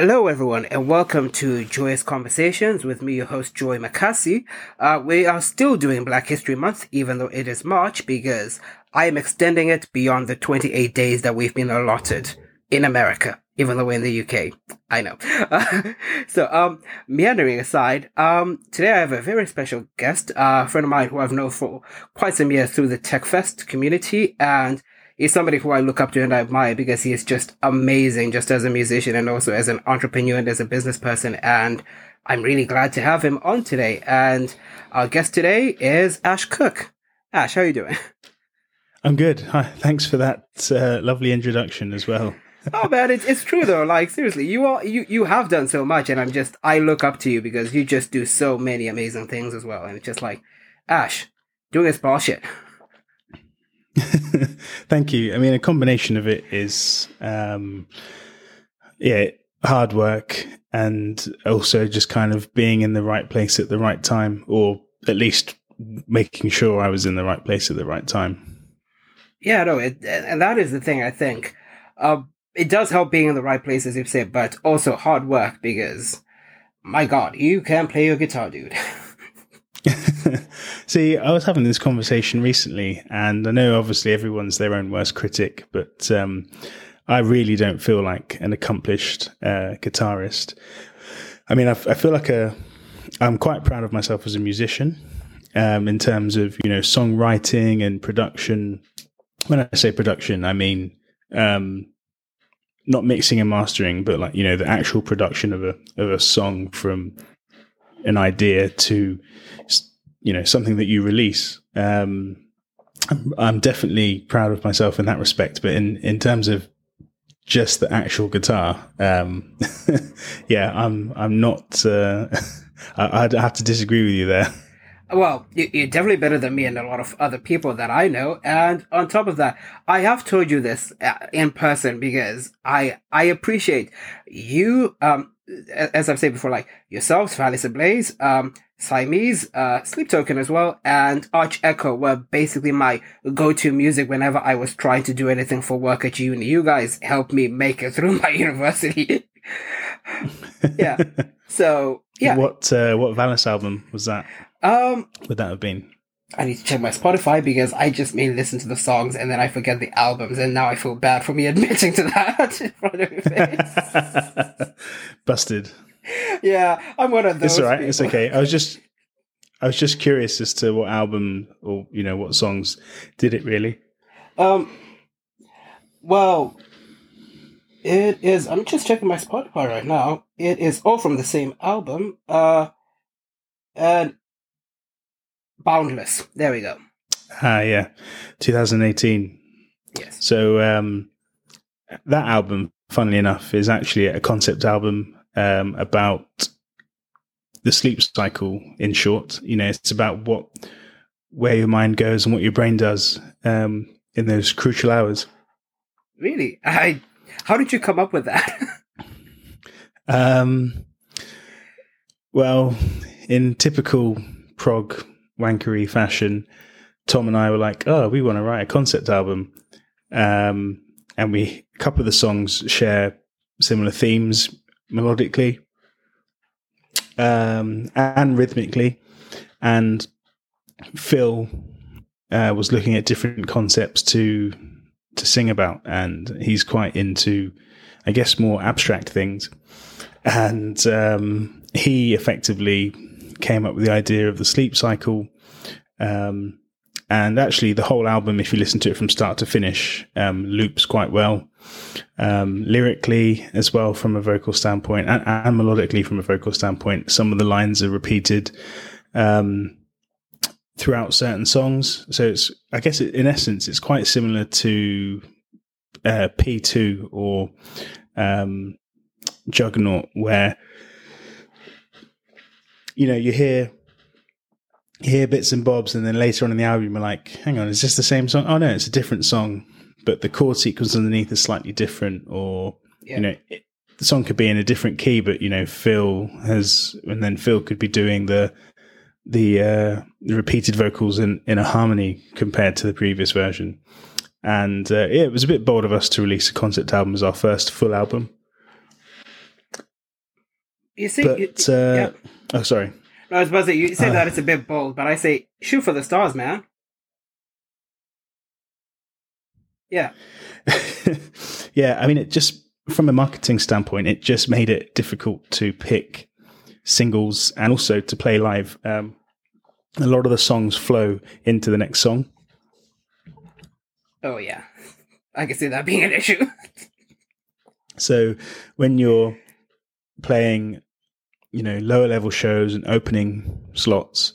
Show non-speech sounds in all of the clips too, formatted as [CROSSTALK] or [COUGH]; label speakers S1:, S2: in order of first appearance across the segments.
S1: Hello, everyone, and welcome to Joyous Conversations with me, your host, Joy Makasi. Uh, we are still doing Black History Month, even though it is March, because I am extending it beyond the 28 days that we've been allotted in America, even though we're in the UK. I know. [LAUGHS] So, um, meandering aside, um, today I have a very special guest, uh, a friend of mine who I've known for quite some years through the TechFest community, and he's somebody who I look up to and I admire because he is just amazing, just as a musician and also as an entrepreneur and as a business person. And I'm really glad to have him on today. And our guest today is Ash Cook. Ash, how are you doing? [LAUGHS]
S2: I'm good. Hi. Thanks for that uh, lovely introduction as well. [LAUGHS]
S1: oh man, it's it's true though. Like seriously, you are you you have done so much, and I'm just I look up to you because you just do so many amazing things as well. And it's just like Ash doing this bullshit. [LAUGHS] [LAUGHS]
S2: Thank you. I mean, a combination of it is, um, yeah, hard work and also just kind of being in the right place at the right time, or at least making sure I was in the right place at the right time.
S1: Yeah, no, it, and that is the thing. I think uh, it does help being in the right place, as you've said, but also hard work because, my God, you can play your guitar, dude. [LAUGHS] [LAUGHS]
S2: See, I was having this conversation recently, and I know obviously everyone's their own worst critic, but um, I really don't feel like an accomplished uh, guitarist. I mean, I, I, feel like a, I'm quite proud of myself as a musician um, in terms of you know songwriting and production. When I say production, I mean um, not mixing and mastering, but like you know the actual production of a of a song from an idea to you know something that you release. Um, I'm, definitely proud of myself in that respect, but in in terms of just the actual guitar, um, [LAUGHS] yeah, I'm I'm not. Uh, [LAUGHS] I, would have to disagree with you there.
S1: Well, you're definitely better than me and a lot of other people that I know. And on top of that, I have told you this uh, in person because I I appreciate you. Um, as I've said before, like yourselves, Valis Ablaze, um, Siamese, uh, Sleep Token as well, and Arch Echo were basically my go-to music whenever I was trying to do anything for work at uni. You guys helped me make it through [LAUGHS] my university. [LAUGHS] yeah. [LAUGHS] So yeah.
S2: What uh, what Valis album was that?
S1: Um,
S2: would that have been?
S1: I need to check my Spotify because I just mainly listen to the songs and then I forget the albums, and now I feel bad for me [LAUGHS] admitting to that [LAUGHS] in front of your face. [LAUGHS]
S2: Busted.
S1: Yeah, I'm one of those.
S2: It's all right.
S1: People.
S2: It's okay. I was just, I was just curious as to what album or you know what songs did it really.
S1: Um. Well, it is. I'm just checking my Spotify right now. It is all from the same album. Uh, and Boundless. There we go.
S2: Ah, yeah, 2018.
S1: Yes.
S2: So um, that album, funnily enough, is actually a concept album um, about the sleep cycle. In short, you know, it's about what where your mind goes and what your brain does um, in those crucial hours.
S1: Really, I. How did you come up with that? [LAUGHS]
S2: um. Well, in typical prog wankery fashion, Tom and I were like, "Oh, we want to write a concept album," um, and we a couple of the songs share similar themes melodically um, and rhythmically, and Phil uh, was looking at different concepts to to sing about, and he's quite into, I guess, more abstract things, and um, he effectively came up with the idea of the sleep cycle. Um, and actually, the whole album, if you listen to it from start to finish, um, loops quite well. Um, lyrically, as well, from a vocal standpoint, and, and, melodically, from a vocal standpoint, some of the lines are repeated um, throughout certain songs. So it's, I guess, in essence, it's quite similar to uh, P2 or um, Juggernaut, where you know, you hear you hear bits and bobs, and then later on in the album, you're like, "Hang on, is this the same song? Oh no, it's a different song." But the chord sequence underneath is slightly different, or yeah. you know, it, the song could be in a different key, but you know, Phil has, and then Phil could be doing the the, uh, the repeated vocals in in a harmony compared to the previous version. And uh, yeah, it was a bit bold of us to release a concept album as our first full album.
S1: You see,
S2: but uh,
S1: yeah.
S2: oh, sorry.
S1: No, I was about to say, you say
S2: Uh.
S1: that it's a bit bold, but I say shoot for the stars, man. Yeah. [LAUGHS]
S2: yeah, I mean, it just from a marketing standpoint, it just made it difficult to pick singles and also to play live. Um, a lot of the songs flow into the next song.
S1: Oh yeah. I can see that being an issue. [LAUGHS]
S2: So when you're playing, you know, lower level shows and opening slots,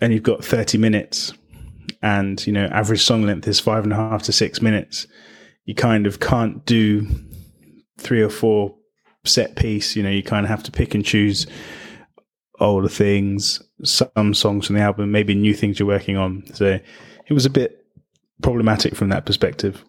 S2: and you've got 30 minutes, and you know, average song length is five and a half to six minutes, you kind of can't do three or four set piece. You know, you kind of have to pick and choose older things, some songs from the album, maybe new things you're working on. So it was a bit problematic from that perspective.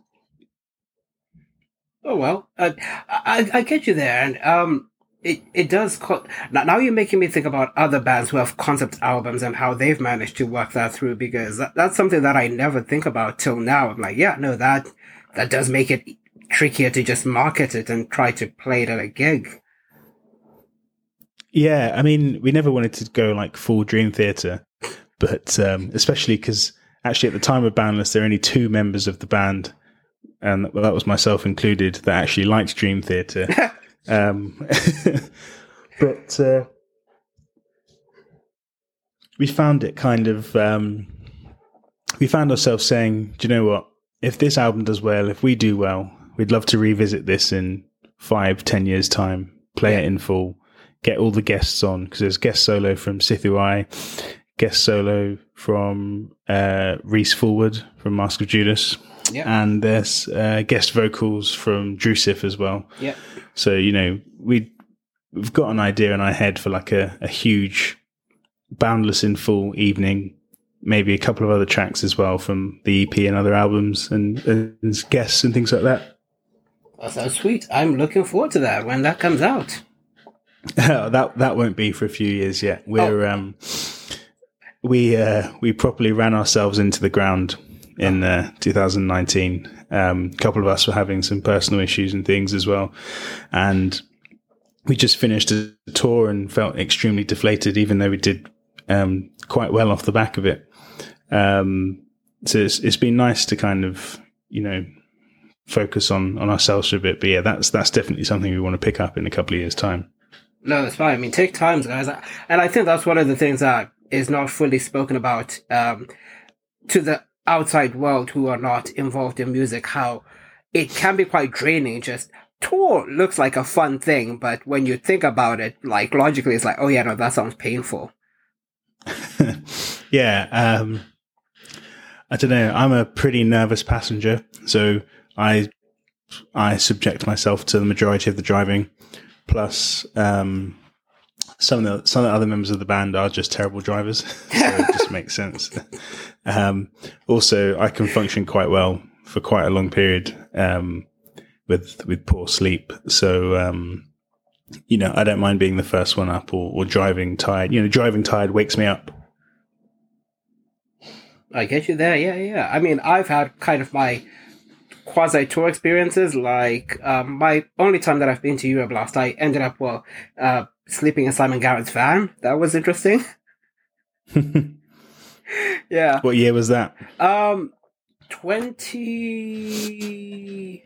S1: Oh well, uh, I I get you there, and um, it it does. Co- now, you're making me think about other bands who have concept albums and how they've managed to work that through because that, that's something that I never think about till now. I'm like, yeah, no, that that does make it trickier to just market it and try to play it at a gig.
S2: Yeah, I mean, we never wanted to go like full Dream Theater, but um, especially because actually at the time of Boundless, there are only two members of the band, and that was myself included, that actually liked Dream Theater. [LAUGHS] um, [LAUGHS] but uh, we found it kind of. Um, we found ourselves saying, "Do you know what? If this album does well, if we do well, we'd love to revisit this in five, ten years' time, play it in full." get all the guests on because there's guest solo from Sithu Aye, guest solo from uh, Reese Forward from Mask of Judas,
S1: Yeah.
S2: and there's uh, guest vocals from Drusif as well.
S1: Yeah.
S2: So you know we we've got an idea in our head for like a, a huge boundless in full evening. Maybe a couple of other tracks as well from the EP and other albums and, and guests and things like that.
S1: That sounds sweet. I'm looking forward to that when that comes out. [LAUGHS]
S2: that that won't be for a few years yet. We're um, we uh, we properly ran ourselves into the ground in uh, 2019. Um, a couple of us were having some personal issues and things as well, and we just finished a tour and felt extremely deflated, even though we did um, quite well off the back of it. Um, so it's, it's been nice to kind of you know focus on on ourselves for a bit. But yeah, that's that's definitely something we want to pick up in a couple of years' time.
S1: No, that's fine. I mean, take times, guys. And I think that's one of the things that is not fully spoken about um, to the outside world who are not involved in music. How it can be quite draining. Just tour looks like a fun thing, but when you think about it, like logically, it's like, oh yeah, no, that sounds painful. [LAUGHS]
S2: yeah, um, I don't know. I'm a pretty nervous passenger, so I I subject myself to the majority of the driving. Plus, um, some of the some of the other members of the band are just terrible drivers, [LAUGHS] so it just [LAUGHS] makes sense. Um, also, I can function quite well for quite a long period um, with with poor sleep. So, um, you know, I don't mind being the first one up or, or driving tired. You know, driving tired wakes me up.
S1: I get you there. Yeah, yeah. I mean, I've had kind of my quasi tour experiences. Like um, my only time that I've been to Europe last, I ended up well uh, sleeping in Simon Garrett's van. That was interesting. [LAUGHS] yeah.
S2: What year was that?
S1: Um, 20...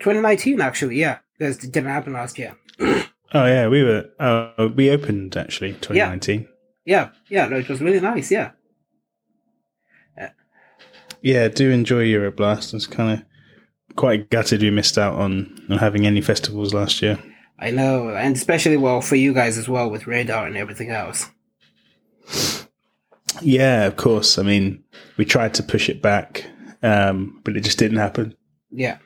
S1: 2019, actually. Yeah, this didn't happen last year. [CLEARS THROAT]
S2: Oh yeah, we were. Uh, we opened actually 2019.
S1: Yeah, yeah. No, it was really nice. Yeah.
S2: Yeah, do enjoy Euroblast. It's kind of quite gutted we missed out on on having any festivals last year.
S1: I know, and especially well for you guys as well with radar and everything else.
S2: Yeah, of course. I mean, we tried to push it back, um, but it just didn't happen.
S1: Yeah.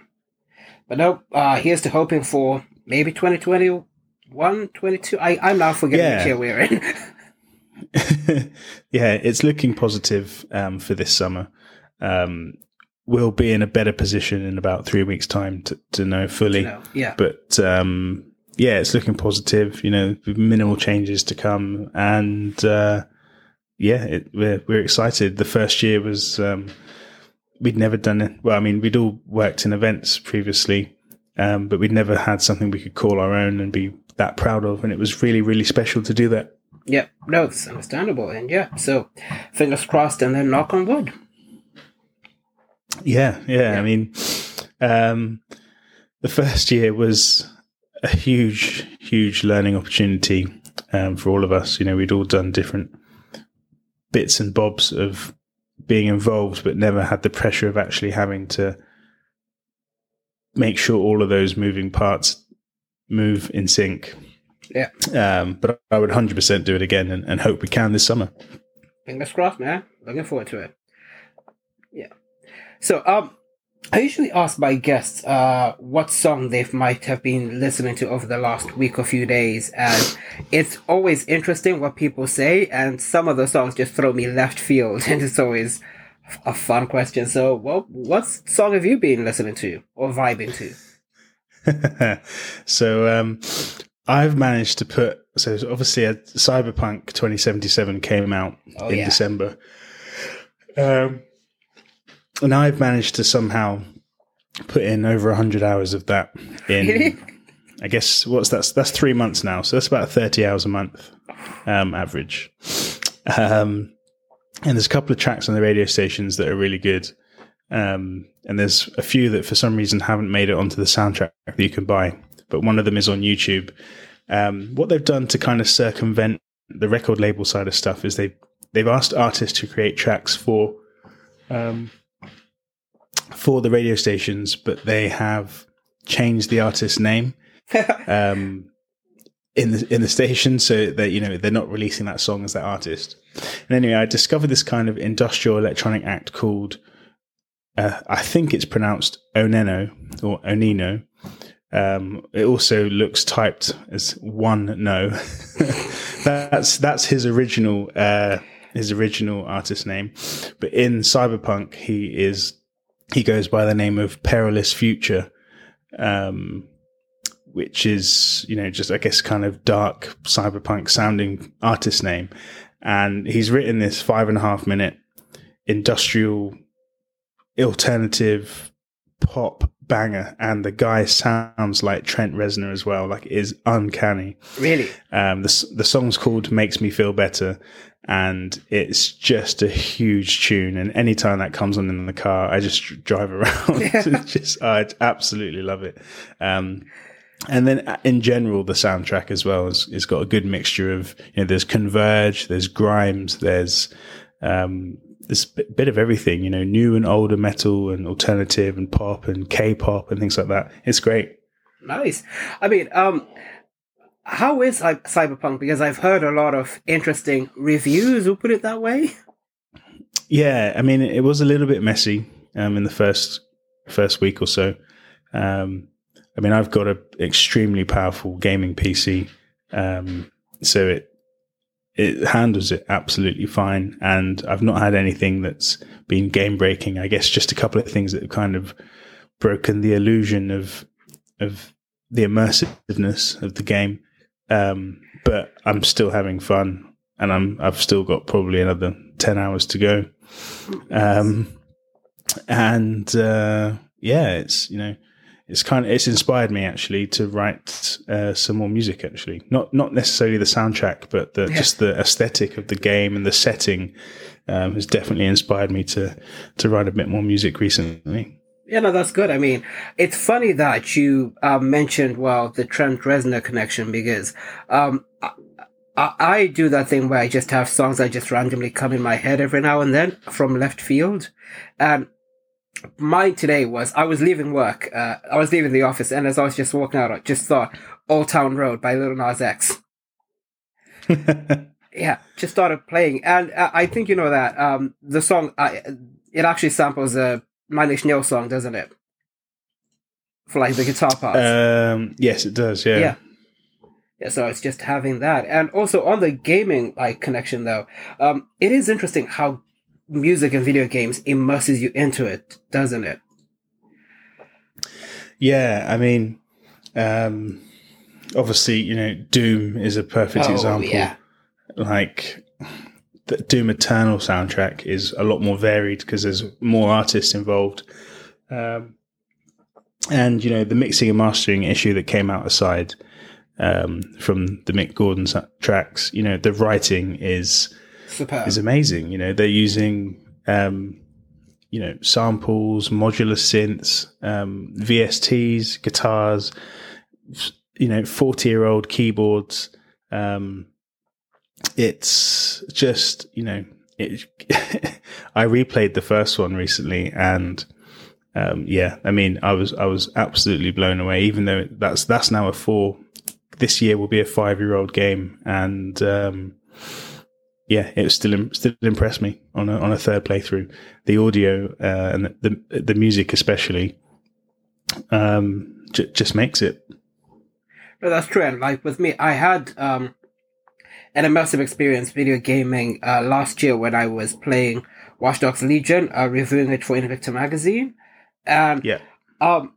S1: But no, uh, here's to hoping for maybe 2021, 22. I, I'm now forgetting
S2: Yeah.
S1: which year we're in. [LAUGHS] [LAUGHS]
S2: yeah, it's looking positive um, for this summer. Um, we'll be in a better position in about three weeks' time to, to know fully.
S1: No, yeah.
S2: But um, yeah, it's looking positive. You know, minimal changes to come, and uh, yeah, it, we're we're excited. The first year was um, we'd never done it. Well, I mean, we'd all worked in events previously, um, but we'd never had something we could call our own and be that proud of, and it was really really special to do that.
S1: Yeah, no, it's understandable, and yeah, so fingers crossed, and then knock on wood.
S2: Yeah, yeah. yeah. I mean, um, the first year was a huge, huge learning opportunity um, for all of us. You know, we'd all done different bits and bobs of being involved, but never had the pressure of actually having to make sure all of those moving parts move in sync.
S1: Yeah.
S2: Um, but I would 100% do it again and, and hope we can this summer.
S1: Fingers crossed, man. Looking forward to it. Yeah. So, um, I usually ask my guests uh, what song they might have been listening to over the last week or few days, and it's always interesting what people say, and some of the songs just throw me left field, [LAUGHS] and it's always a fun question. So, what what song have you been listening to or vibing
S2: to? [LAUGHS] so, um, I've managed to put so obviously Cyberpunk 2077 came out oh, in yeah. December. Um, and I've managed to somehow put in over hundred hours of that in. I guess what's that? That's three months now, so that's about thirty hours a month um, average. Um, and there's a couple of tracks on the radio stations that are really good, um, and there's a few that for some reason haven't made it onto the soundtrack that you can buy. But one of them is on YouTube. Um, what they've done to kind of circumvent the record label side of stuff is they they've asked artists to create tracks for um, for the radio stations, but they have changed the artist's name [LAUGHS] um, in the in the station, so that you know they're not releasing that song as that artist. And anyway, I discovered this kind of industrial electronic act called, uh, I think it's pronounced Oneno or Onino. Um, it also looks typed as one no. [LAUGHS] that's that's his original uh, his original artist name, but in Cyberpunk he is he goes by the name of Perilous Future, um, which is, you know, just, I guess, kind of dark cyberpunk sounding artist name. And he's written this five and a half minute industrial alternative pop banger. And the guy sounds like Trent Reznor as well like it is uncanny.
S1: Really?
S2: Um the the song's called makes me feel better and it's just a huge tune. And anytime that comes on in the car, I just drive [LAUGHS] around. Yeah. just I absolutely love it. Um, and then uh, in general, the soundtrack as well is, got a good mixture of you know there's Converge, there's Grimes, there's um, this bit of everything. You know, new and older metal and alternative and pop and K-pop and things like that. It's great.
S1: Nice. I mean, um, how is Cyberpunk? Because I've heard a lot of interesting reviews. We'll put it that way.
S2: Yeah, I mean, it was a little bit messy um, in the first first week or so. Um, I mean, I've got an extremely powerful gaming PC, um, so it it handles it absolutely fine, and I've not had anything that's been game breaking. I guess just a couple of things that have kind of broken the illusion of of the immersiveness of the game. Um, but I'm still having fun, and I'm I've still got probably another ten hours to go. Um, and uh, yeah, it's you know, it's kind of it's inspired me actually to write uh, some more music. Actually, not not necessarily the soundtrack, but the, yeah. just the aesthetic of the game and the setting um, has definitely inspired me to to write a bit more music recently.
S1: Yeah, no, that's good. I mean, it's funny that you uh, mentioned, well, the Trent Reznor connection because um, I, I, do that thing where I just have songs that just randomly come in my head every now and then from left field. And mine today was I was leaving work, uh, I was leaving the office, and as I was just walking out, I just thought Old Town Road by Lil Nas X. [LAUGHS] yeah, just started playing. And uh, I think you know that um, the song, uh, it actually samples a Inch Nails song, doesn't it? For like the guitar parts.
S2: Um, yes, it does. Yeah.
S1: Yeah. Yeah, so it's just having that, and also on the gaming like connection though, um, it is interesting how music and video games immerses you into it, doesn't it?
S2: Yeah, I mean, um, obviously, you know, Doom is a perfect oh, example. Yeah. Like the Doom Eternal soundtrack is a lot more varied because there's more artists involved. Um, and you know the mixing and mastering issue that came out aside, um, from the Mick Gordon tracks. You know, the writing is
S1: Superb.
S2: is amazing. You know, they're using um, you know samples, modular synths, um, VSTs, guitars, you know, forty year old keyboards. Um, it's just you know, it. [LAUGHS] I replayed the first one recently and um, yeah, I mean, I was I was absolutely blown away. Even though that's that's now a four, this year will be a five year old game, and um, yeah, it still still impressed me on a on a third playthrough. The audio uh, and the, the, the music especially um, j- just makes it.
S1: No, that's true. And like with me, I had um, an immersive experience video gaming uh, last year when I was playing Watch Dogs Legion, uh, reviewing it for Invicta magazine and
S2: yeah,
S1: um,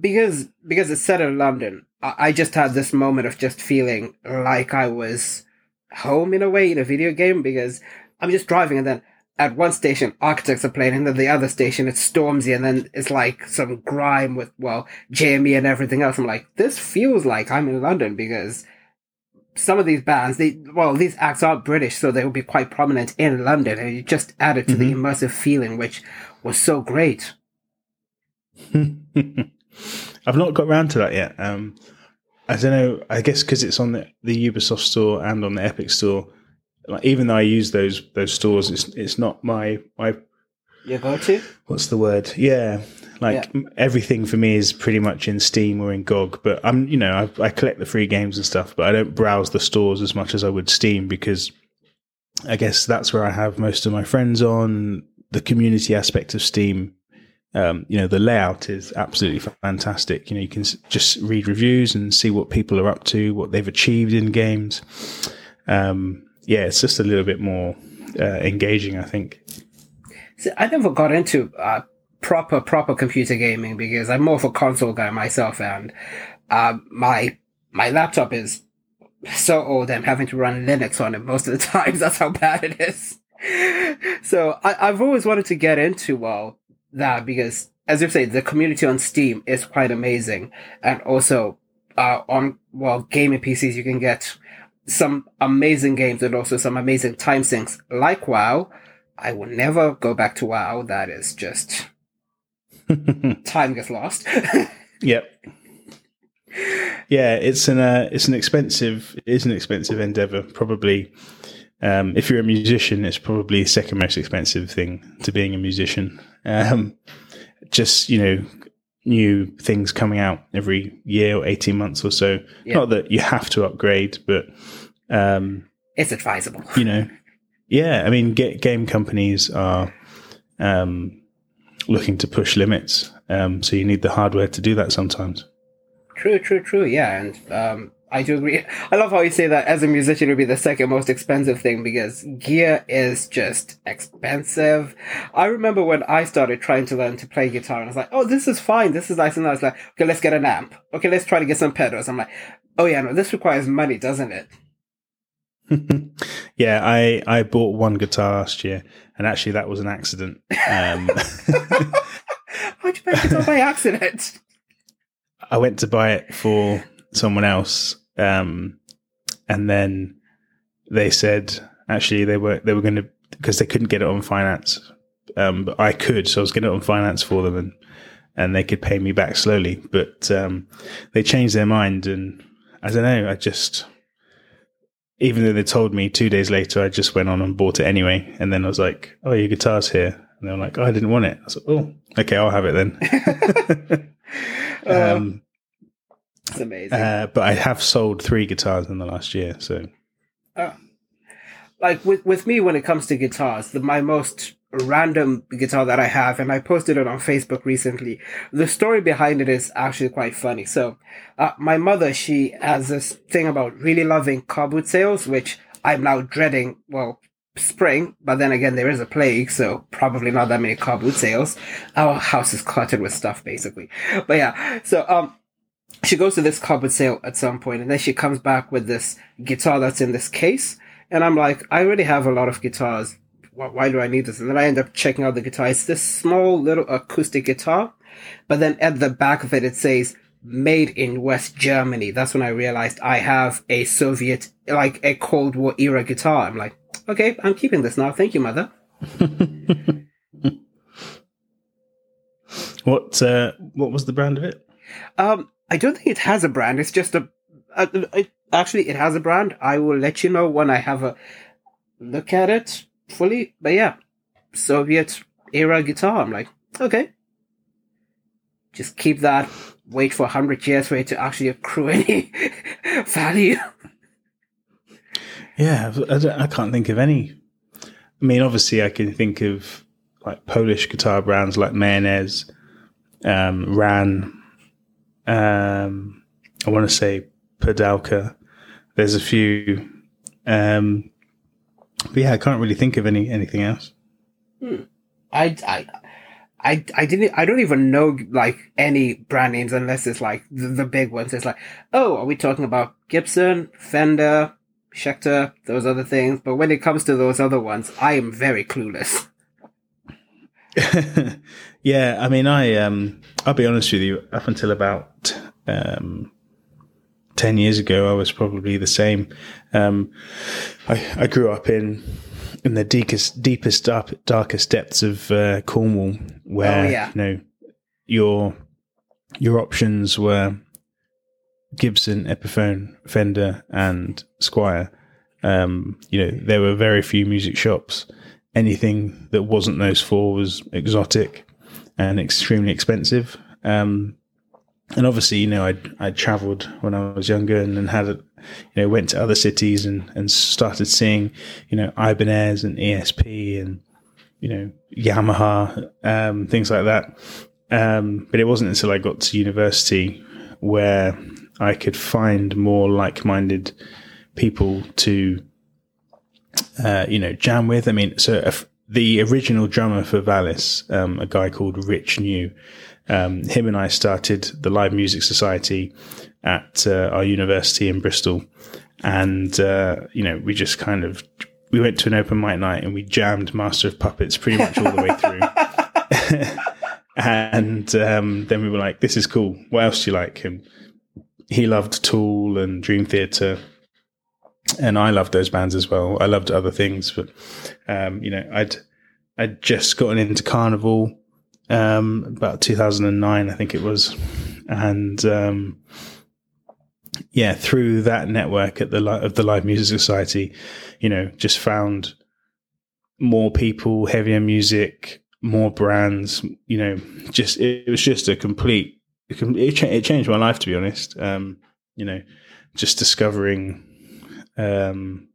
S1: because because it's set in London, I, I just had this moment of just feeling like I was home in a way in a video game because I'm just driving and then at one station architects are playing and then the other station it's Stormzy and then it's like some grime with well Jamie and everything else. I'm like, this feels like I'm in London because some of these bands, they well, these acts are British, so they will be quite prominent in London, and it just added to mm-hmm. the immersive feeling, which was so great. [LAUGHS]
S2: I've not got around to that yet. Um, I don't know. I guess because it's on the, the Ubisoft store and on the Epic store. Like, even though I use those those stores, it's it's not my my.
S1: Your go to.
S2: What's the word? Yeah, like yeah. everything for me is pretty much in Steam or in GOG. But I'm you know I, I collect the free games and stuff, but I don't browse the stores as much as I would Steam because I guess that's where I have most of my friends on. The community aspect of Steam um, you know, the layout is absolutely fantastic. You know, you can just read reviews and see what people are up to, what they've achieved in games. Um, yeah, it's just a little bit more uh, engaging, I think.
S1: See, I never got into uh, proper proper computer gaming because I'm more of a console guy myself, and uh, my my laptop is so old. I'm having to run Linux on it most of the [LAUGHS] times. That's how bad it is. so I, have always wanted to get into well that because, as you say, the community on Steam is quite amazing, and also uh, on well gaming PCs you can get some amazing games and also some amazing time sinks like WoW. I will never go back to WoW. That is just [LAUGHS] time gets lost. [LAUGHS]
S2: yep. Yeah, it's an uh, it's an expensive it is an expensive endeavor. Probably, um, if you're a musician, it's probably the second most expensive thing to being a musician. Um, just you know, new things coming out every year or eighteen months or so. Yeah. Not that you have to upgrade, but um,
S1: it's advisable.
S2: You know, yeah. I mean, get, game companies are um, looking to push limits, um, so you need the hardware to do that sometimes.
S1: True, true, true. Yeah, and um, I do agree. [LAUGHS] I love how you say that as a musician it would be the second most expensive thing because gear is just expensive. I remember when I started trying to learn to play guitar and I was like, oh, this is fine. This is nice. And I was like, okay, let's get an amp. Okay, let's try to get some pedals. I'm like, oh yeah, no, this requires money, doesn't it? [LAUGHS]
S2: yeah, I, I bought one guitar last year and actually that was an accident. Um, [LAUGHS]
S1: How'd you buy a guitar by accident? [LAUGHS]
S2: I went to buy it for someone else, um, and then they said actually they were they were going to because they couldn't get it on finance, um, but I could, so I was getting it on finance for them, and and they could pay me back slowly. But um, they changed their mind, and I don't know. I just even though they told me two days later, I just went on and bought it anyway. And then I was like, "Oh, your guitar's here," and they were like, "Oh, I didn't want it." I was like, "Oh, okay, I'll have it then." [LAUGHS]
S1: um, it's amazing.
S2: Uh, but I have sold three guitars in the last year, so.
S1: Uh, like with with me, when it comes to guitars, the, my most random guitar that I have, and I posted it on Facebook recently. The story behind it is actually quite funny. So, uh, my mother, she has this thing about really loving car boot sales, which I'm now dreading. Well, spring, but then again, there is a plague, so probably not that many car boot sales. Our house is cluttered with stuff, basically. But yeah, so um, she goes to this cupboard sale at some point and then she comes back with this guitar that's in this case. And I'm like, I already have a lot of guitars. Why do I need this? And then I end up checking out the guitar. It's this small little acoustic guitar, but then at the back of it, it says made in West Germany. That's when I realized I have a Soviet, like a Cold War era guitar. I'm like, okay, I'm keeping this now. Thank you, mother. [LAUGHS]
S2: what uh, what was the brand of it?
S1: Um, I don't think it has a brand. It's just a. a, a actually, it has a brand. I will let you know when I have a look at it fully. But yeah, Soviet era guitar. I'm like, okay, just keep that. Wait for hundred years for it to actually accrue any [LAUGHS] value.
S2: Yeah, I, I can't think of any. I mean, obviously, I can think of like Polish guitar brands like Mayones, um, Ran. Um, I want to say Pudalka. There's a few, um, but yeah, I can't really think of any anything else.
S1: Hmm. I, I, I, I didn't. I don't even know like any brand names unless it's like the, the big ones. It's like, oh, are we talking about Gibson, Fender, Schecter, those other things? But when it comes to those other ones, I am very clueless. [LAUGHS] [LAUGHS]
S2: yeah, I mean, I um, I'll be honest with you. Up until about um, ten years ago, I was probably the same. Um, I I grew up in in the deepest deepest darkest depths of uh, Cornwall, where
S1: oh, yeah.
S2: you know your your options were Gibson, Epiphone, Fender, and Squier. Um, you know, there were very few music shops anything that wasn't those four was exotic and extremely expensive. Um, and obviously, you know, I I travelled when I was younger and, and had, a, you know, went to other cities and, and started seeing, you know, Ibanez and ESP and, you know, Yamaha, um, things like that. Um, but it wasn't until I got to university where I could find more like-minded people to uh, you know, jam with. I mean, so if the original drummer for Valis, um, a guy called Rich New, um, him and I started the Live Music Society at uh, our university in Bristol, and uh, you know, we just kind of we went to an open mic night and we jammed Master of Puppets pretty much all the way through. [LAUGHS] and um, then we were like, "This is cool. What else do you like?" And he loved Tool and Dream Theater and I loved those bands as well. I loved other things, but um, you know, I'd I'd just gotten into Karnivool um, about 2009, I think it was, and um, yeah, through that network at the of the Live Music Society, you know, just found more people, heavier music, more brands. You know, just it, was just a complete. It, it changed my life, to be honest. Um, you know, just discovering um,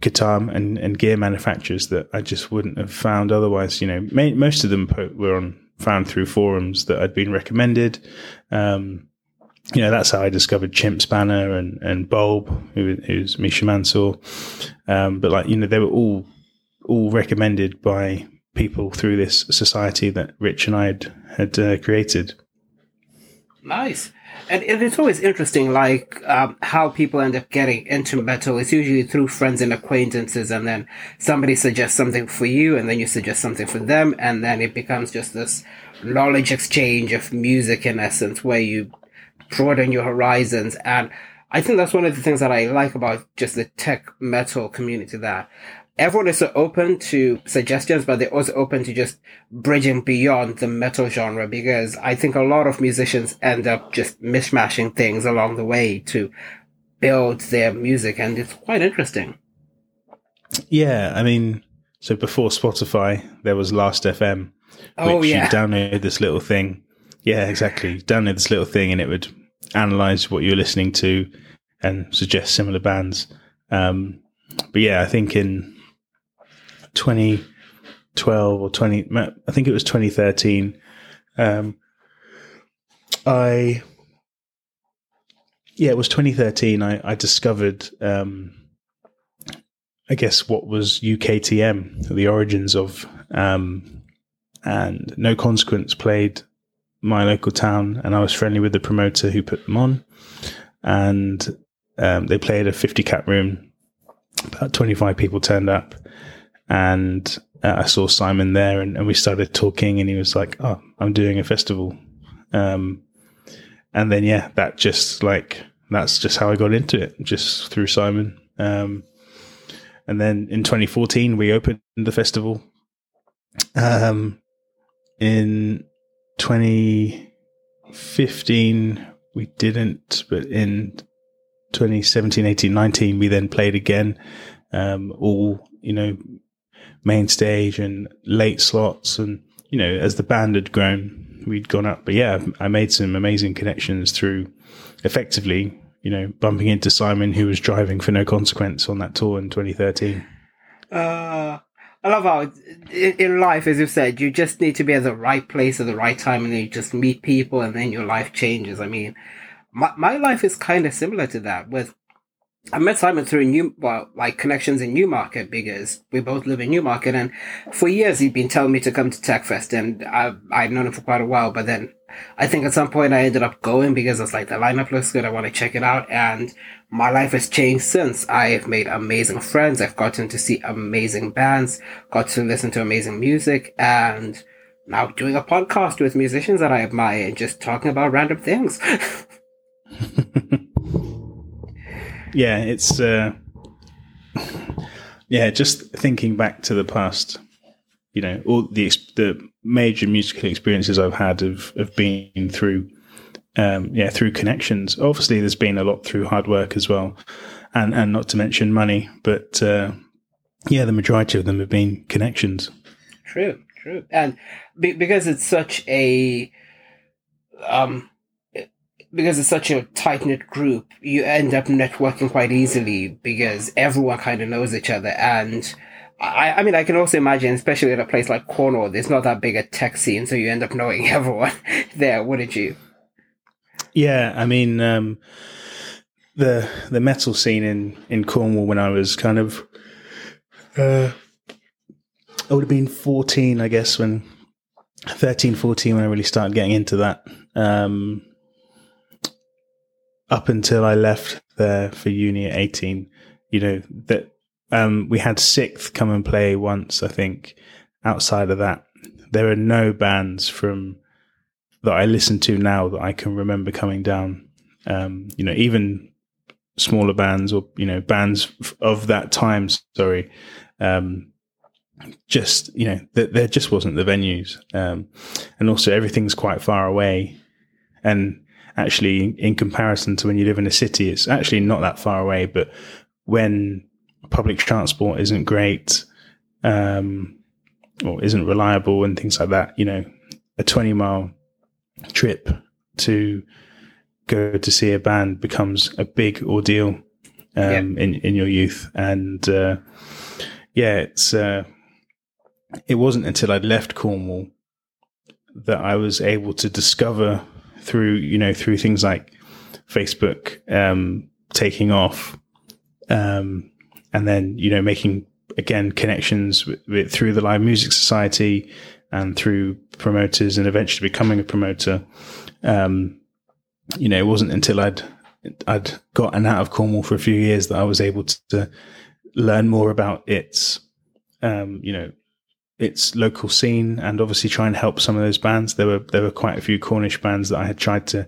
S2: guitar and, and gear manufacturers that I just wouldn't have found otherwise. You know, may, most of them were on found through forums that I'd been recommended. Um, you know, that's how I discovered Chimp Spanner and, and Bulb, who, who's Misha Mansoor. Um, but like, you know, they were all, all recommended by people through this society that Rich and I had, had uh, created.
S1: Nice and it's always interesting, like um, how people end up getting into metal. It's usually through friends and acquaintances, and then somebody suggests something for you, and then you suggest something for them, and then it becomes just this knowledge exchange of music in essence, where you broaden your horizons. And I think that's one of the things that I like about just the tech metal community. That everyone is so open to suggestions, but they're also open to just bridging beyond the metal genre because I think a lot of musicians end up just mishmashing things along the way to build their music, and it's quite interesting.
S2: Yeah, I mean, so before Spotify, there was Last FM,
S1: oh,
S2: which
S1: yeah.
S2: you download this little thing. Yeah, exactly. Download this little thing, and it would analyze what you're listening to and suggest similar bands. Um, but yeah, I think in 2012 or 20, I think it was 2013. Um, I, yeah, it was 2013. I, I discovered, um, I guess what was UKTM, the origins of, um, and No Consequence played my local town, and I was friendly with the promoter who put them on, and um, they played a 50 cap room. About 25 people turned up, and uh, I saw Simon there, and, and, we started talking. And he was like, "Oh, I'm doing a festival," um, and then yeah, that just like that's just how I got into it, just through Simon. Um, and then in 2014, we opened the festival. Um, in 2015, we didn't, but in 2017, 18, 19, we then played again. Um, all, you know, main stage and late slots. And, you know, as the band had grown, we'd gone up. But yeah, I made some amazing connections through effectively, you know, bumping into Simon, who was driving for no consequence on that tour in 2013.
S1: Uh, I love how in, life, as you've said, you just need to be at the right place at the right time and then you just meet people and then your life changes. I mean, my, my life is kind of similar to that with I met Simon through New, well, like connections in Newmarket because we both live in Newmarket, and for years he'd been telling me to come to TechFest, and I, I'd known him for quite a while. But then I think at some point I ended up going because it's like the lineup looks good, I want to check it out, and my life has changed since. I've made amazing friends, I've gotten to see amazing bands, got to listen to amazing music, and now doing a podcast with musicians that I admire and just talking about random things. [LAUGHS] [LAUGHS]
S2: yeah, it's uh, yeah, just thinking back to the past. You know, all the the major musical experiences I've had have have been through, um, yeah, through connections. Obviously, there's been a lot through hard work as well, and and not to mention money. But uh, yeah, the majority of them have been connections.
S1: True, true, and be- because it's such a um because it's such a tight knit group, you end up networking quite easily because everyone kind of knows each other. And I, I mean, I can also imagine, especially at a place like Cornwall, there's not that big a tech scene, so you end up knowing [LAUGHS] everyone there, wouldn't you?
S2: Yeah, I mean, um, the the metal scene in in Cornwall when I was kind of, uh, I would have been 14, I guess, when 13, 14, when I really started getting into that. Um, up until I left there for uni at 18, you know, that um, we had SikTh come and play once, I think. Outside of that, there are no bands from that I listen to now that I can remember coming down. Um, you know, even smaller bands or, you know, bands of that time, sorry, um, just, you know, th- there just wasn't the venues. Um, and also everything's quite far away. And actually, in comparison to when you live in a city, it's actually not that far away. But when public transport isn't great, um, or isn't reliable and things like that, you know, a 20 mile trip to go to see a band becomes a big ordeal um, yeah. in, in your youth. And uh, yeah, it's, uh, it wasn't until I'd left Cornwall that I was able to discover through you know through things like Facebook um, taking off, um, and then you know making again connections with, with, through the Live Music Society and through promoters, and eventually becoming a promoter. Um, you know, it wasn't until I'd I'd gotten out of Cornwall for a few years that I was able to, to learn more about its, um, you know, its local scene and obviously try and help some of those bands. There were there were quite a few Cornish bands that I had tried to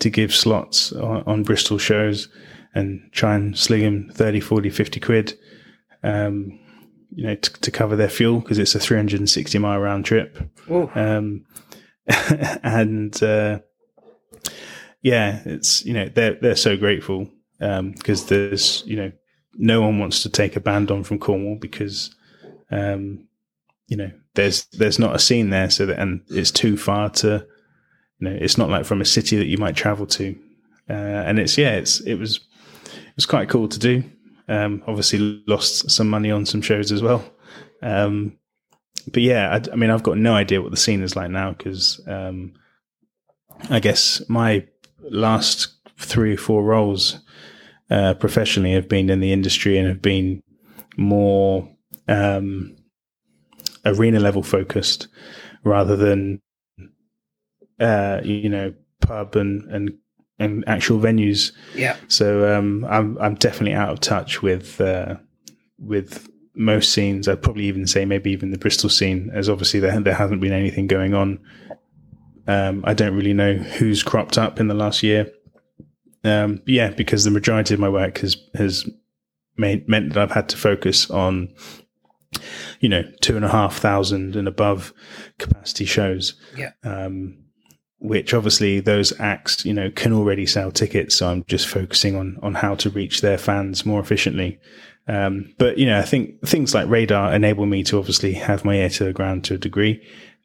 S2: to give slots on, on Bristol shows and try and sling them 30, 40, 50 quid, um, you know, to, to cover their fuel because it's a 360 mile round trip. Um, [LAUGHS] and, uh, yeah, it's, you know, they're, they're so grateful, because um, there's, you know, no one wants to take a band on from Cornwall because, um, you know, there's there's not a scene there, so that and it's too far to, you know, it's not like from a city that you might travel to, uh, and it's yeah, it's it was it was quite cool to do. Um, obviously, lost some money on some shows as well, um, but yeah, I, I, mean, I've got no idea what the scene is like now because um, I guess my last three or four roles uh, professionally have been in the industry and have been more um, arena level focused rather than uh, you know pub and and and actual venues.
S1: Yeah.
S2: So um, I'm I'm definitely out of touch with uh, with most scenes. I'd probably even say maybe even the Bristol scene, as obviously there there hasn't been anything going on Um, I don't really know who's cropped up in the last year. Um, yeah, because the majority of my work has has made, meant that I've had to focus on, you know, two and a half thousand and above capacity shows.
S1: Yeah.
S2: Um, which obviously those acts, you know, can already sell tickets. So I'm just focusing on on how to reach their fans more efficiently. Um, but you know, I think things like radar enable me to obviously have my ear to the ground to a degree,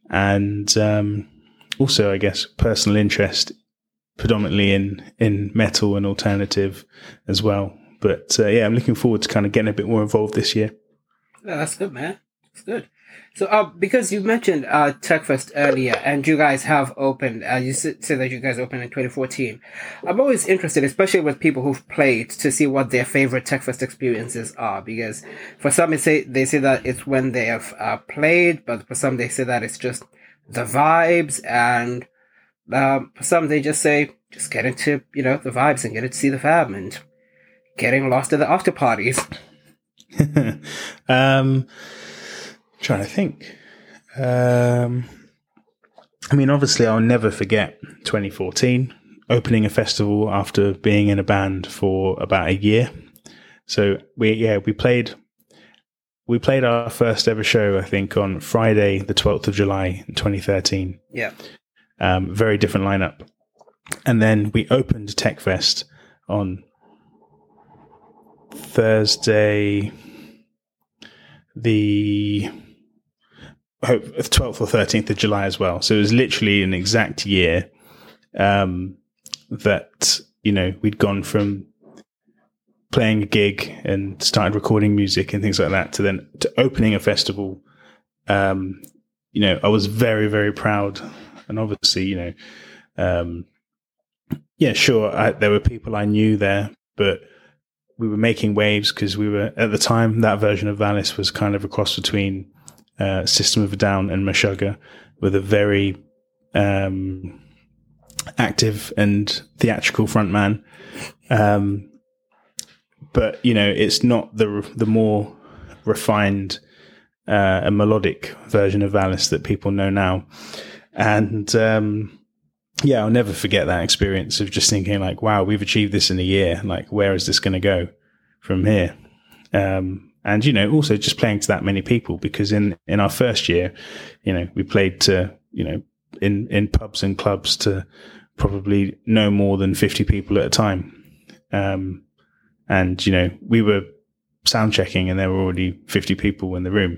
S2: and um, also, I guess, personal interest predominantly in in metal and alternative as well. But uh, yeah, I'm looking forward to kind of getting a bit more involved this year.
S1: Yeah, that's good, man. That's good. So, uh, because you mentioned uh, TechFest earlier, and you guys have opened, uh, you said that you guys opened in 2014. I'm always interested, especially with people who've played, to see what their favorite TechFest experiences are. Because for some, they say they say that it's when they have uh, played, but for some, they say that it's just the vibes, and um, for some, they just say just get into you know the vibes and get to see the fam and getting lost at the after parties. [LAUGHS]
S2: um trying to think. Um, I mean, obviously, I'll never forget 2014 opening a festival after being in a band for about a year. So we, yeah, we played, we played our first ever show, I think, on Friday, the 12th of July, 2013.
S1: Yeah.
S2: Um, very different lineup. And then we opened TechFest on Thursday, the 12th or 13th of July as well. So it was literally an exact year um, that, you know, we'd gone from playing a gig and started recording music and things like that to then to opening a festival. Um, you know, I was very, very proud. And obviously, you know, um, yeah, sure, I, there were people I knew there, but we were making waves because we were at the time that version of Valis was kind of a cross between uh, System of a Down and Meshuggah with a very um, active and theatrical frontman. Um, but you know, it's not the the more refined uh, and melodic version of Valis that people know now. And um, yeah, I'll never forget that experience of just thinking like, "Wow, we've achieved this in a year. Like, where is this going to go from here?" Um, and you know also just playing to that many people because in in our first year you know we played to you know in in pubs and clubs to probably no more than 50 people at a time um, and you know we were sound checking and there were already 50 people in the room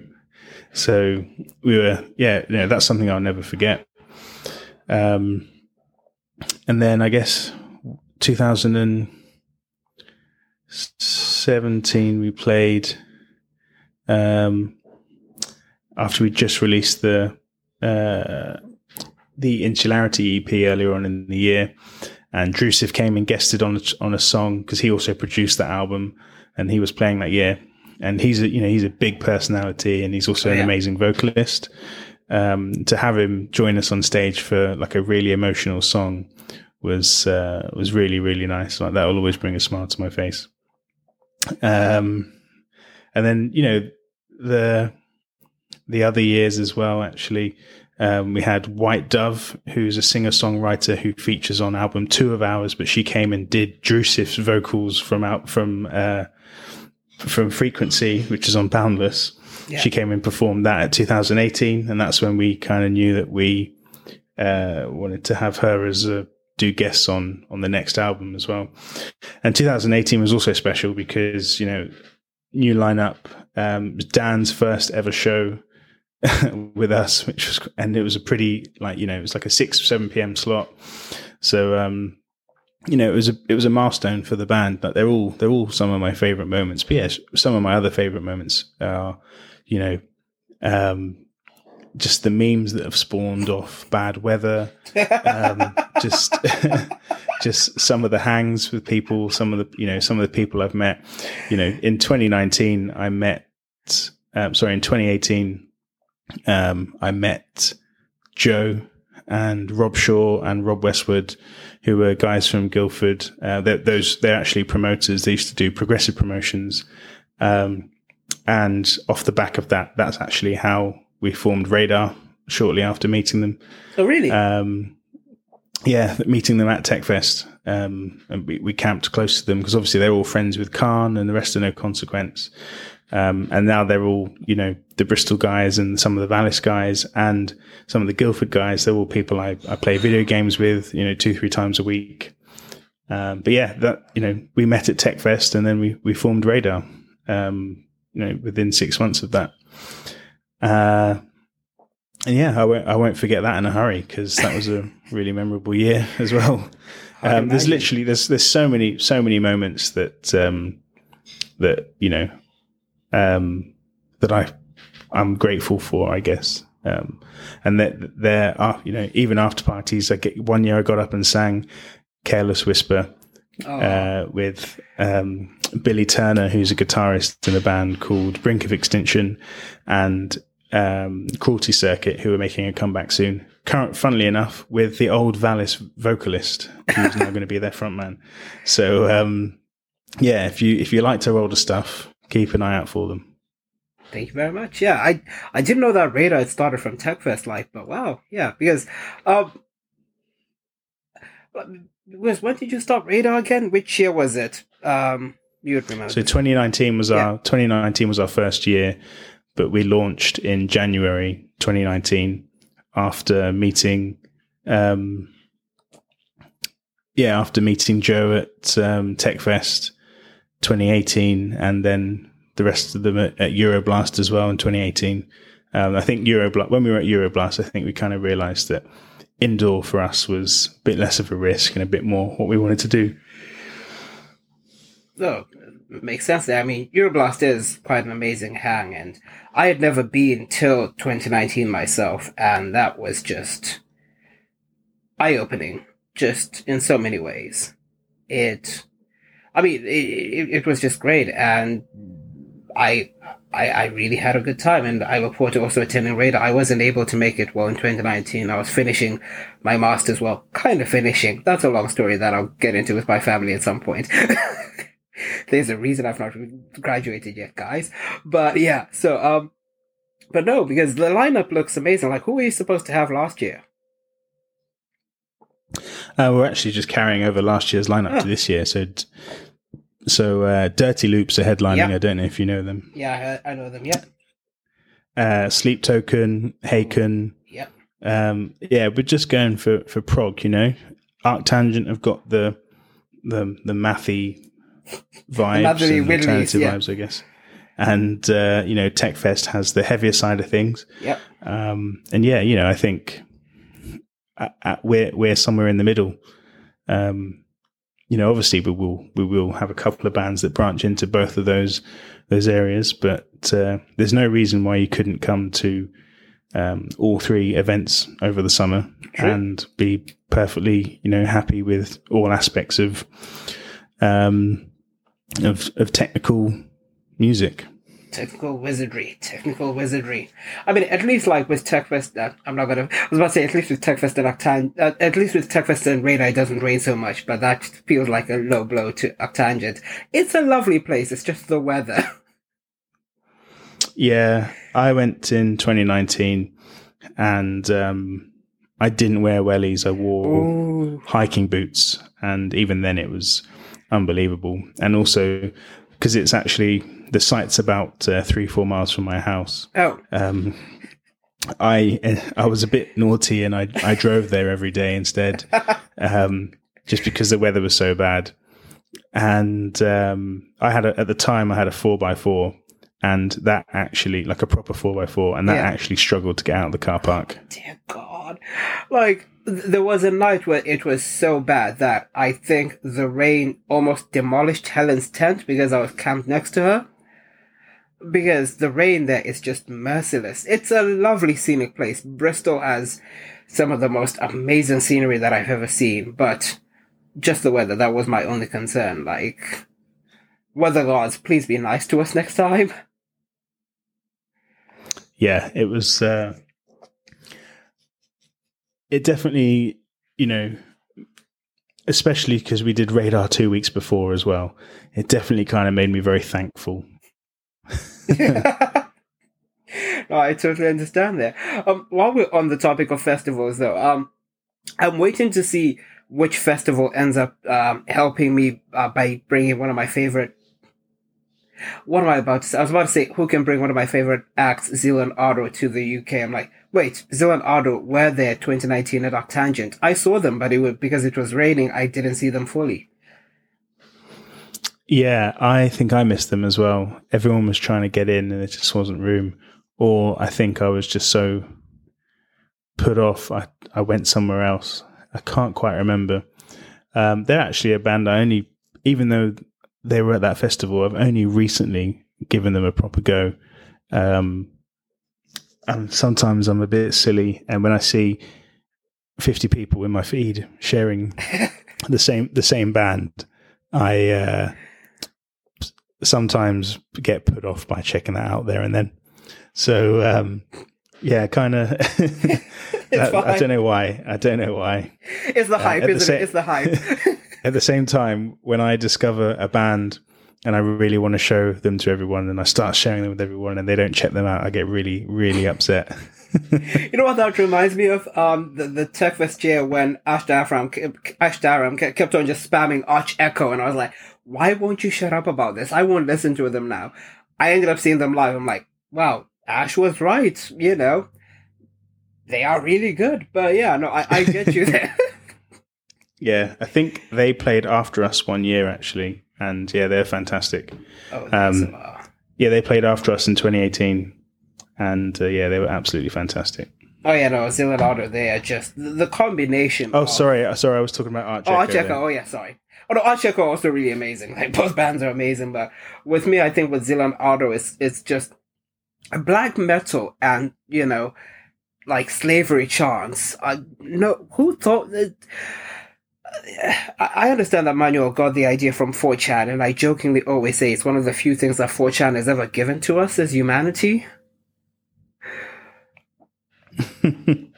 S2: so we were yeah you know, that's something i'll never forget um, and then i guess 2017 we played um, after we just released the uh, the Insularity EP earlier on in the year, and Drewsif came and guested on a, on a song because he also produced that album, and he was playing that year. And he's a you know he's a big personality, and he's also oh, yeah. an amazing vocalist. Um, to have him join us on stage for like a really emotional song was uh, was really really nice. Like that will always bring a smile to my face. Um, and then you know the the other years as well. Actually, um, we had White Dove, who's a singer songwriter who features on album two of ours, but she came and did Drewsif's vocals from out from uh, from Frequency, which is on Boundless. Yeah. She came and performed that at 2018, and that's when we kind of knew that we uh, wanted to have her as a do guests on on the next album as well. And 2018 was also special because you know new lineup. Um, Dan's first ever show [LAUGHS] with us, which was, and it was a pretty like you know it was like a six or seven p.m. slot. So um, you know it was a it was a milestone for the band. But they're all they're all some of my favorite moments. But yes, some of my other favorite moments are you know um, just the memes that have spawned off bad weather. Um, [LAUGHS] just [LAUGHS] just some of the hangs with people, some of the you know some of the people I've met. You know, in 2019, I met. Um, sorry, in 2018, um, I met Joe and Rob Shaw and Rob Westwood, who were guys from Guildford. Uh, they're, those they're actually promoters. They used to do progressive promotions, um, and off the back of that, that's actually how we formed Radar shortly after meeting them.
S1: Oh, really?
S2: Um, yeah, meeting them at TechFest. Um, and we, we camped close to them because obviously they're all friends with Khan and the rest are No Consequence. Um, and now they're all, you know, the Bristol guys and some of the Valis guys and some of the Guildford guys. They're all people I, I play video games with, you know, two, three times a week. Um, but yeah, that, you know, we met at TechFest and then we, we formed Radar, um, you know, within six months of that. Uh, and yeah, I won't, I won't forget that in a hurry because that was a [LAUGHS] really memorable year [LAUGHS] as well. Um, there's literally, there's, there's so many, so many moments that, um, that, you know, um, that I I'm grateful for, I guess. Um, and that there are, you know, even after parties, I get one year I got up and sang "Careless Whisper"
S1: Oh.
S2: uh, with um, Billy Turner, who's a guitarist in a band called Brink of Extinction, and um, Cruelty Circuit, who are making a comeback soon. Current, funnily enough, with the old Valis vocalist, who's now going to be their frontman. So, um, yeah, if you if you like their older stuff, keep an eye out for them.
S1: Thank you very much. Yeah, I I didn't know that Radar had started from TechFest Life, but wow, yeah, because um, was when did you start Radar again? Which year was it? Um, you would remember.
S2: So 2019 was
S1: Yeah.
S2: our 2019 was our first year, but we launched in January 2019 after meeting. Um, yeah, after meeting Joe at um, TechFest 2018, and then the rest of them at, at Euroblast as well in 2018. Um, I think Euroblast when we were at Euroblast, I think we kind of realised that indoor for us was a bit less of a risk and a bit more what we wanted to do.
S1: No, it makes sense there. I mean, Euroblast is quite an amazing hang, and I had never been till 2019 myself, and that was just eye opening, just in so many ways. It, I mean, it, it, was just great, and I, I, I really had a good time, and I look forward to also attending Radar. I wasn't able to make it well in 2019. I was finishing my master's, well, kind of finishing. That's a long story that I'll get into with my family at some point. [LAUGHS] There's a reason I've not graduated yet, guys. But yeah, so, um, but no, because the lineup looks amazing. Like, who were you supposed to have last year?
S2: Uh, we're actually just carrying over last year's lineup to
S1: Oh.
S2: this year. So, so uh, Dirty Loops are headlining.
S1: Yeah.
S2: I don't know if you know them.
S1: Yeah, I, I know them. Yeah,
S2: Uh, Sleep Token, Haken.
S1: yeah.
S2: Um, yeah, we're just going for for prog. You know, Arctangent have got the the the mathy vibes and alternative
S1: yeah.
S2: vibes, I guess. And uh, you know, TechFest has the heavier side of things.
S1: Yep.
S2: Um, and yeah, you know, I think uh, uh, we're we're somewhere in the middle. Um, you know, obviously we will we will have a couple of bands that branch into both of those those areas, but uh, there's no reason why you couldn't come to um, all three events over the summer
S1: True.
S2: and be perfectly you know happy with all aspects of um, of of technical music.
S1: Technical wizardry, technical wizardry. I mean, at least like with TechFest, uh, I'm not gonna. I was about to say at least with TechFest and Octan, uh, at least with TechFest and Radar, it doesn't rain so much, but that feels like a low blow to Arctangent. It's a lovely place. It's just the weather. [LAUGHS]
S2: Yeah, I went in 2019 and um, I didn't wear wellies. I wore
S1: Ooh.
S2: hiking boots, and even then it was unbelievable. And also because it's actually the site's about uh, three four miles from my house.
S1: Oh,
S2: Um, I I was a bit naughty and I I drove there every day instead, [LAUGHS] um, just because the weather was so bad. And um, I had a, at the time I had a four by four, and that actually like a proper four by four, and that
S1: Yeah.
S2: actually struggled to get out of the car park.
S1: dear God. Like, there was a night where it was so bad that I think the rain almost demolished Helen's tent because I was camped next to her. Because the rain there is just merciless. It's a lovely scenic place. Bristol has some of the most amazing scenery that I've ever seen, but just the weather, that was my only concern. Like, weather gods, please be nice to us next time.
S2: yeah, it was. Uh, it definitely, you know, especially because we did radar two weeks before as well. It definitely kind of made me very thankful. [LAUGHS]
S1: I totally understand that. Um, while we're on the topic of festivals, though, um, I'm waiting to see which festival ends up um, helping me uh, by bringing one of my favorite. What am I about to say? I was about to say who can bring one of my favorite acts, Zeal & Ardor, to the UK. I'm like, wait, Zeal & Ardor were there 2019 at Arctangent. I saw them, but it was because it was raining. I didn't see them fully.
S2: Yeah, I think I missed them as well. Everyone was trying to get in, and it just wasn't room. Or I think I was just so put off. I I went somewhere else. I can't quite remember. Um, they're actually a band I only, even though they were at that festival, I've only recently given them a proper go. Um, and sometimes I'm a bit silly, and when I see fifty people in my feed sharing [LAUGHS] the same the same band, I uh, sometimes get put off by checking that out there and then. So um, yeah, kind of. [LAUGHS] I don't know why. I don't know why.
S1: It's the uh, hype, uh, isn't sa- it? It's the hype. [LAUGHS]
S2: at the same time, when I discover a band and I really want to show them to everyone, and I start sharing them with everyone, and they don't check them out, I get really, really upset. [LAUGHS]
S1: you know what that reminds me of? Um, the the Techfest year when Ash Daram, Ash Daram kept on just spamming Arch Echo, and I was like, why won't you shut up about this? I won't listen to them now. I ended up seeing them live. I'm like, wow, Ash was right. You know, they are really good. But yeah, no, I, I get you there. [LAUGHS]
S2: yeah, I think they played after us one year actually, and yeah, they're fantastic.
S1: Oh, um,
S2: yeah, they played after us in 2018, and uh, yeah, they were absolutely fantastic.
S1: Oh yeah, no, Ardor. They are just the combination.
S2: Oh, of, sorry, uh, sorry, I was talking about Arch.
S1: Oh, Echo. Oh yeah, sorry. Although Arch Echo also really amazing. Like both bands are amazing, but with me, I think with Zealand it's it's just black metal and you know like slavery chants. I no who thought that. I understand that Manuel got the idea from 4chan, and I jokingly always say it's one of the few things that 4chan has ever given to us as humanity. [LAUGHS]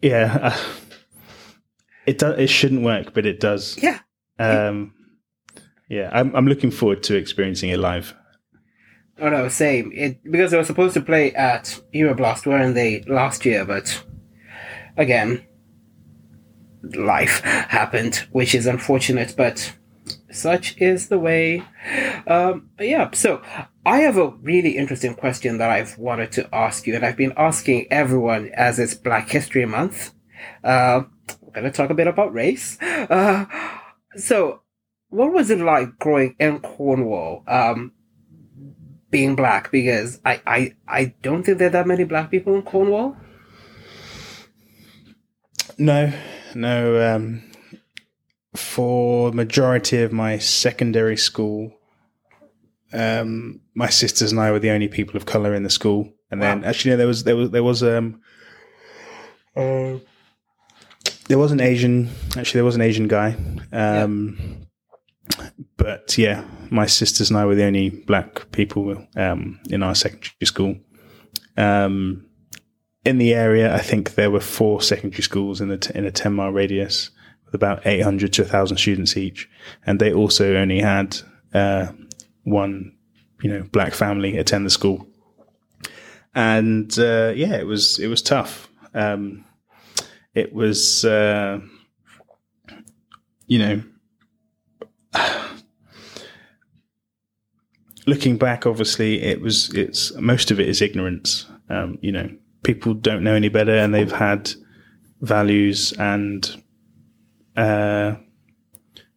S2: yeah, uh, it does. It shouldn't work, but it does.
S1: Yeah.
S2: Um, yeah, I'm. I'm looking forward to experiencing it live.
S1: Oh no, same. It because they were supposed to play at Euroblast, weren't they, last year? But again, life happened, which is unfortunate, but such is the way. Um, yeah, so I have a really interesting question that I've wanted to ask you, and I've been asking everyone as it's Black History Month. Uh, we're going to talk a bit about race. Uh, so, what was it like growing in Cornwall? Um, being black because I, I I don't think there are that many black people in Cornwall.
S2: No, no. Um, for the majority of my secondary school, um, my sisters and I were the only people of color in the school. And wow. then actually, no, there was there was there was um, uh, there was an Asian. Actually, there was an Asian guy. Um, but yeah, my sisters and I were the only black people um, in our secondary school. Um, in the area, I think there were four secondary schools in the in a ten mile radius with about eight hundred to thousand students each, and they also only had uh, one, you know, black family attend the school. And uh, yeah, it was it was tough. Um, it was, uh, you know [SIGHS] looking back, obviously, it was it's most of it is ignorance. Um, you know, people don't know any better, and they've had values and uh,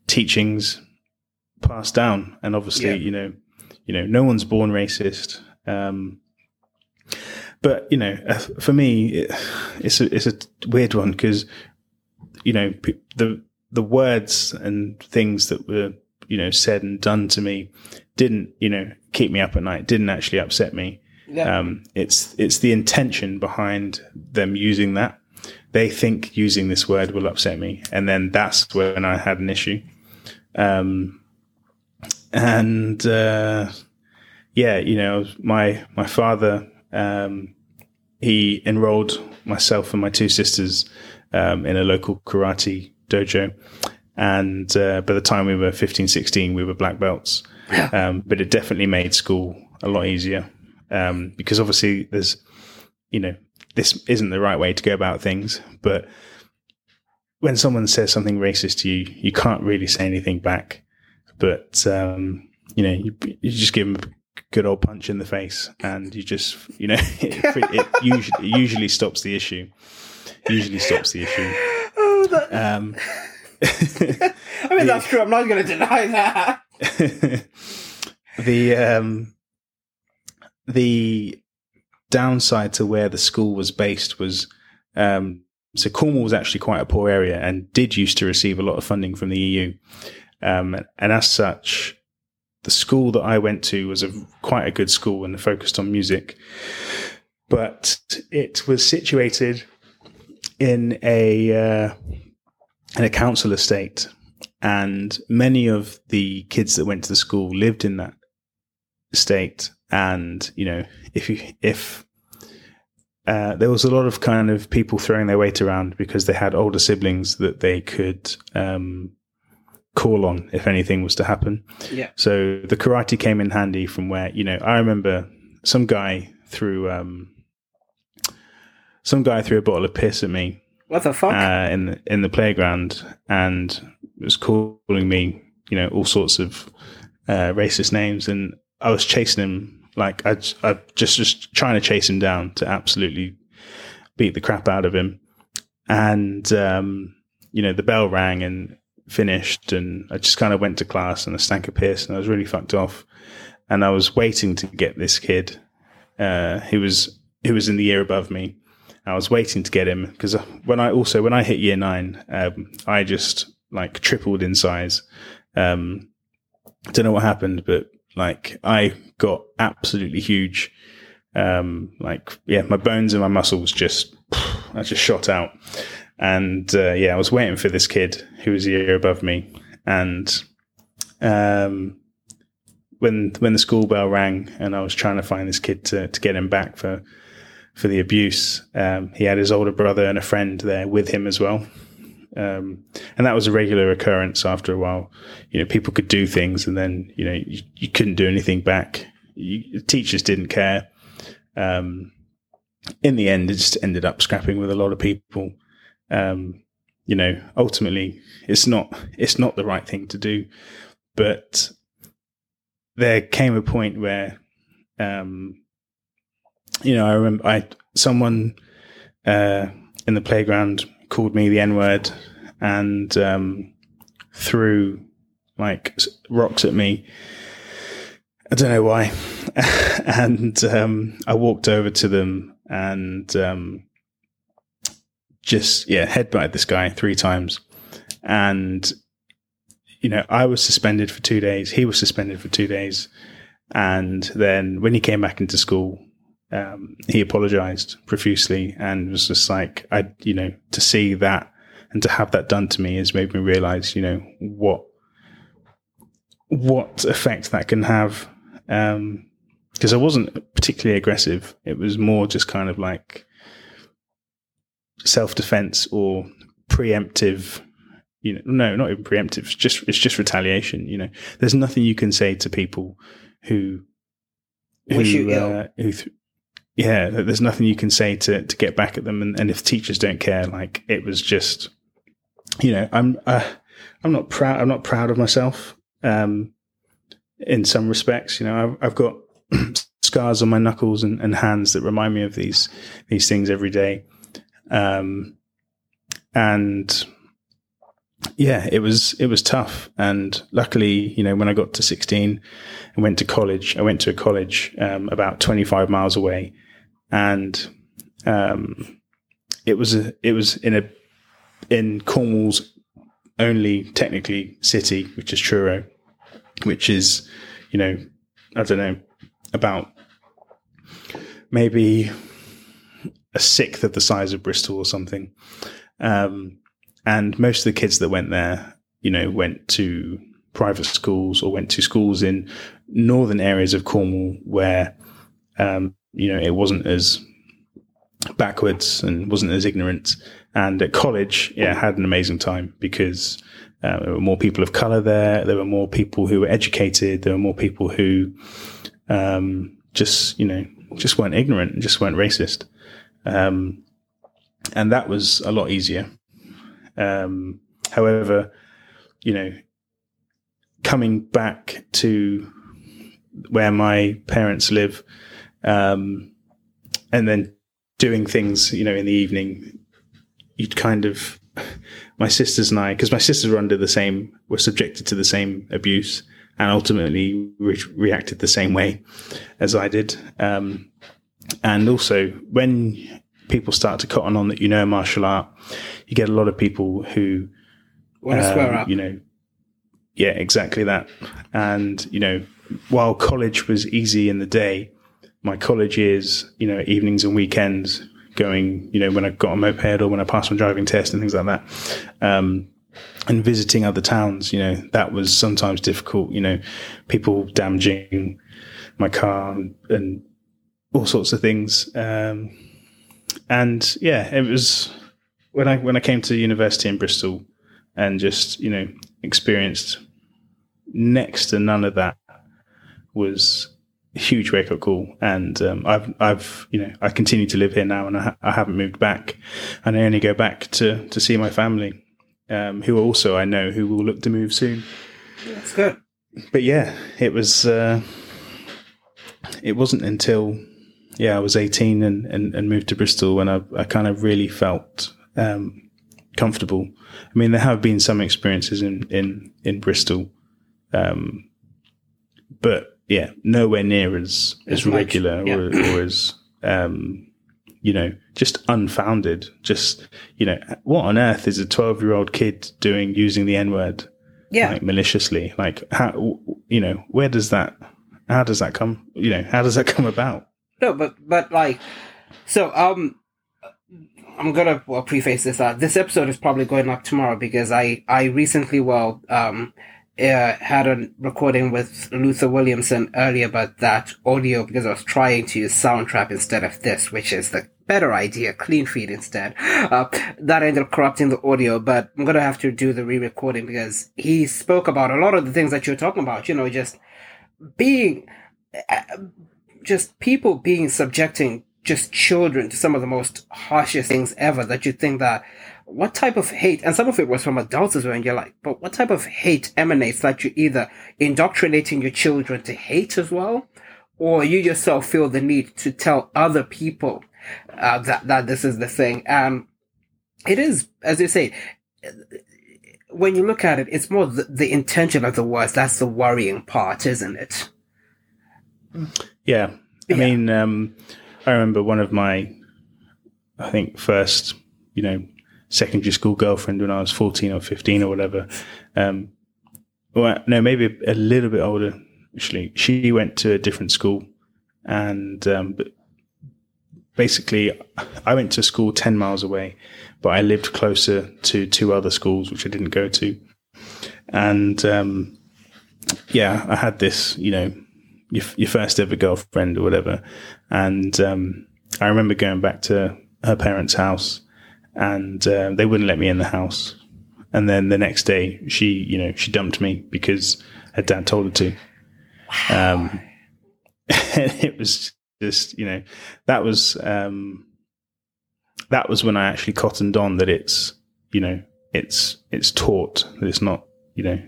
S2: teachings passed down. And obviously, yeah. you know, you know, no one's born racist. Um, but you know, uh, for me, it, it's a it's a weird one because you know the the words and things that were you know said and done to me didn't you know keep me up at night didn't actually upset me yeah. um, it's it's the intention behind them using that they think using this word will upset me and then that's when i had an issue um, and uh, yeah you know my my father um, he enrolled myself and my two sisters um, in a local karate dojo. And uh, by the time we were 15, 16, we were black belts. Um, but it definitely made school a lot easier. Um, because obviously there's, you know, this isn't the right way to go about things. But when someone says something racist to you, you can't really say anything back. But um, you know, you, you just give them a good old punch in the face, and you just, you know, [LAUGHS] it, it usually it usually stops the issue. Usually stops the issue.
S1: Oh, that,
S2: Um, [LAUGHS] [LAUGHS]
S1: I mean, that's true. I'm not going to deny that.
S2: the um, the downside to where the school was based was um, so Cornwall was actually quite a poor area and did used to receive a lot of funding from the EU, um, and as such, the school that I went to was a quite a good school and focused on music, but it was situated in a uh, in a council estate and many of the kids that went to the school lived in that state and you know if you if uh, there was a lot of kind of people throwing their weight around because they had older siblings that they could um, call on if anything was to happen.
S1: Yeah.
S2: So the karate came in handy from where you know I remember some guy threw um, some guy threw a bottle of piss at me
S1: What the fuck?
S2: uh, in the, in the playground and was calling me, you know, all sorts of uh, racist names, and I was chasing him like I, I just just trying to chase him down to absolutely beat the crap out of him, and um, you know the bell rang and finished, and I just kind of went to class and I stank of piss, and I was really fucked off, and I was waiting to get this kid, uh, who was who was in the year above me. I was waiting to get him because when I also when I hit year nine, um, I just like tripled in size. Um, I don't know what happened, but like I got absolutely huge. Um, like yeah, my bones and my muscles just [SIGHS] I just shot out, and uh, yeah, I was waiting for this kid who was a year above me, and um, when when the school bell rang and I was trying to find this kid to to get him back for for the abuse. Um, he had his older brother and a friend there with him as well. Um, and that was a regular occurrence after a while. You know, people could do things and then, you know, you, you couldn't do anything back. You, teachers didn't care. Um, in the end, it just ended up scrapping with a lot of people. Um, you know, ultimately, it's not it's not the right thing to do, but there came a point where um, you know, I remember I someone uh, in the playground called me the N word and um, threw like rocks at me. I don't know why, [LAUGHS] and um, I walked over to them and um, just yeah headbutted this guy three times, and you know I was suspended for two days. He was suspended for two days, and then when he came back into school, um, he apologized profusely and was just like, I, you know, to see that and to have that done to me has made me realize, you know, what, what effect that can have. Um, because I wasn't particularly aggressive. It was more just kind of like self defense or preemptive. You know, no, not even preemptive. It's just it's just retaliation. You know, there's nothing you can say to people who
S1: Wish
S2: who uh, who th- yeah, there's nothing you can say to to get back at them, and, and if teachers don't care, like it was just, you know, I'm uh, I'm not proud. I'm not proud of myself. Um, in some respects, you know, I've, I've got [CLEARS THROAT] scars on my knuckles and, and hands that remind me of these these things every day. Um, and yeah, it was it was tough. And luckily, you know, when I got to 16 and went to college, I went to a college um, about 25 miles away, and um, it was a, it was in a in Cornwall's only technically city, which is Truro, which is you know I don't know about maybe a sixth of the size of Bristol or something. Um, and most of the kids that went there, you know, went to private schools or went to schools in northern areas of Cornwall where, um, you know, it wasn't as backwards and wasn't as ignorant. And at college, yeah, I had an amazing time because uh, there were more people of color there. There were more people who were educated. There were more people who um, just, you know, just weren't ignorant and just weren't racist. Um, and that was a lot easier. Um, however, you know, coming back to where my parents live, um, and then doing things, you know, in the evening, you'd kind of, my sisters and I, because my sisters were under the same, were subjected to the same abuse and ultimately re- reacted the same way as I did. Um, and also, when people start to cotton on that you know martial art, you get a lot of people who
S1: want to um, swear up.
S2: You know, yeah, exactly that. And you know, while college was easy in the day, my college years, you know, evenings and weekends, going, you know, when I got a moped or when I passed my driving test and things like that. Um, and visiting other towns, you know, that was sometimes difficult, you know, people damaging my car and, and all sorts of things. Um, and yeah, it was when I when I came to university in Bristol and just you know experienced next to none of that was huge wake up call. And um, I've I've you know I continue to live here now, and I, ha- I haven't moved back, and I only go back to to see my family, um, who also I know who will look to move soon.
S1: That's good.
S2: But yeah, it was. Uh, it wasn't until yeah, I was 18 and, and, and moved to Bristol when I, I kind of really felt um, comfortable. I mean, there have been some experiences in, in, in Bristol, um, but yeah, nowhere near as, as regular yeah. or, or, as, um, you know, just unfounded. Just, you know, what on earth is a 12 year old kid doing using the N word?
S1: Yeah.
S2: Like maliciously. Like, how, you know, where does that, how does that come, you know, how does that [LAUGHS] come about?
S1: No, but but like, so um, I'm gonna well preface this. Uh, this episode is probably going up tomorrow because I I recently well um uh, had a recording with Luther Williamson earlier about that audio because I was trying to use Soundtrap instead of this, which is the better idea, Cleanfeed instead. Uh, that ended up corrupting the audio, but I'm gonna have to do the re-recording because he spoke about a lot of the things that you're talking about. You know, just being. Uh, just people being subjecting just children to some of the most harshest things ever that you think that what type of hate and some of it was from adults as well and you're like but what type of hate emanates that you're either indoctrinating your children to hate as well or you yourself feel the need to tell other people uh, that that this is the thing and it is as you say when you look at it it's more the, the intention of the words that's the worrying part isn't it
S2: yeah. I yeah. mean, um, I remember one of my, I think, first, you know, secondary school girlfriend when I was 14 or 15 or whatever. Um, well, no, maybe a little bit older, actually. She went to a different school and, um, basically I went to school 10 miles away, but I lived closer to two other schools, which I didn't go to. And, um, yeah, I had this, you know, your, your first ever girlfriend or whatever. And um, I remember going back to her parents' house, and uh, they wouldn't let me in the house. And then the next day, she, you know, she dumped me because her dad told her to. Wow. Um, [LAUGHS] and it was just, you know, that was um, that was when I actually cottoned on that it's, you know, it's it's taught that it's not, you know,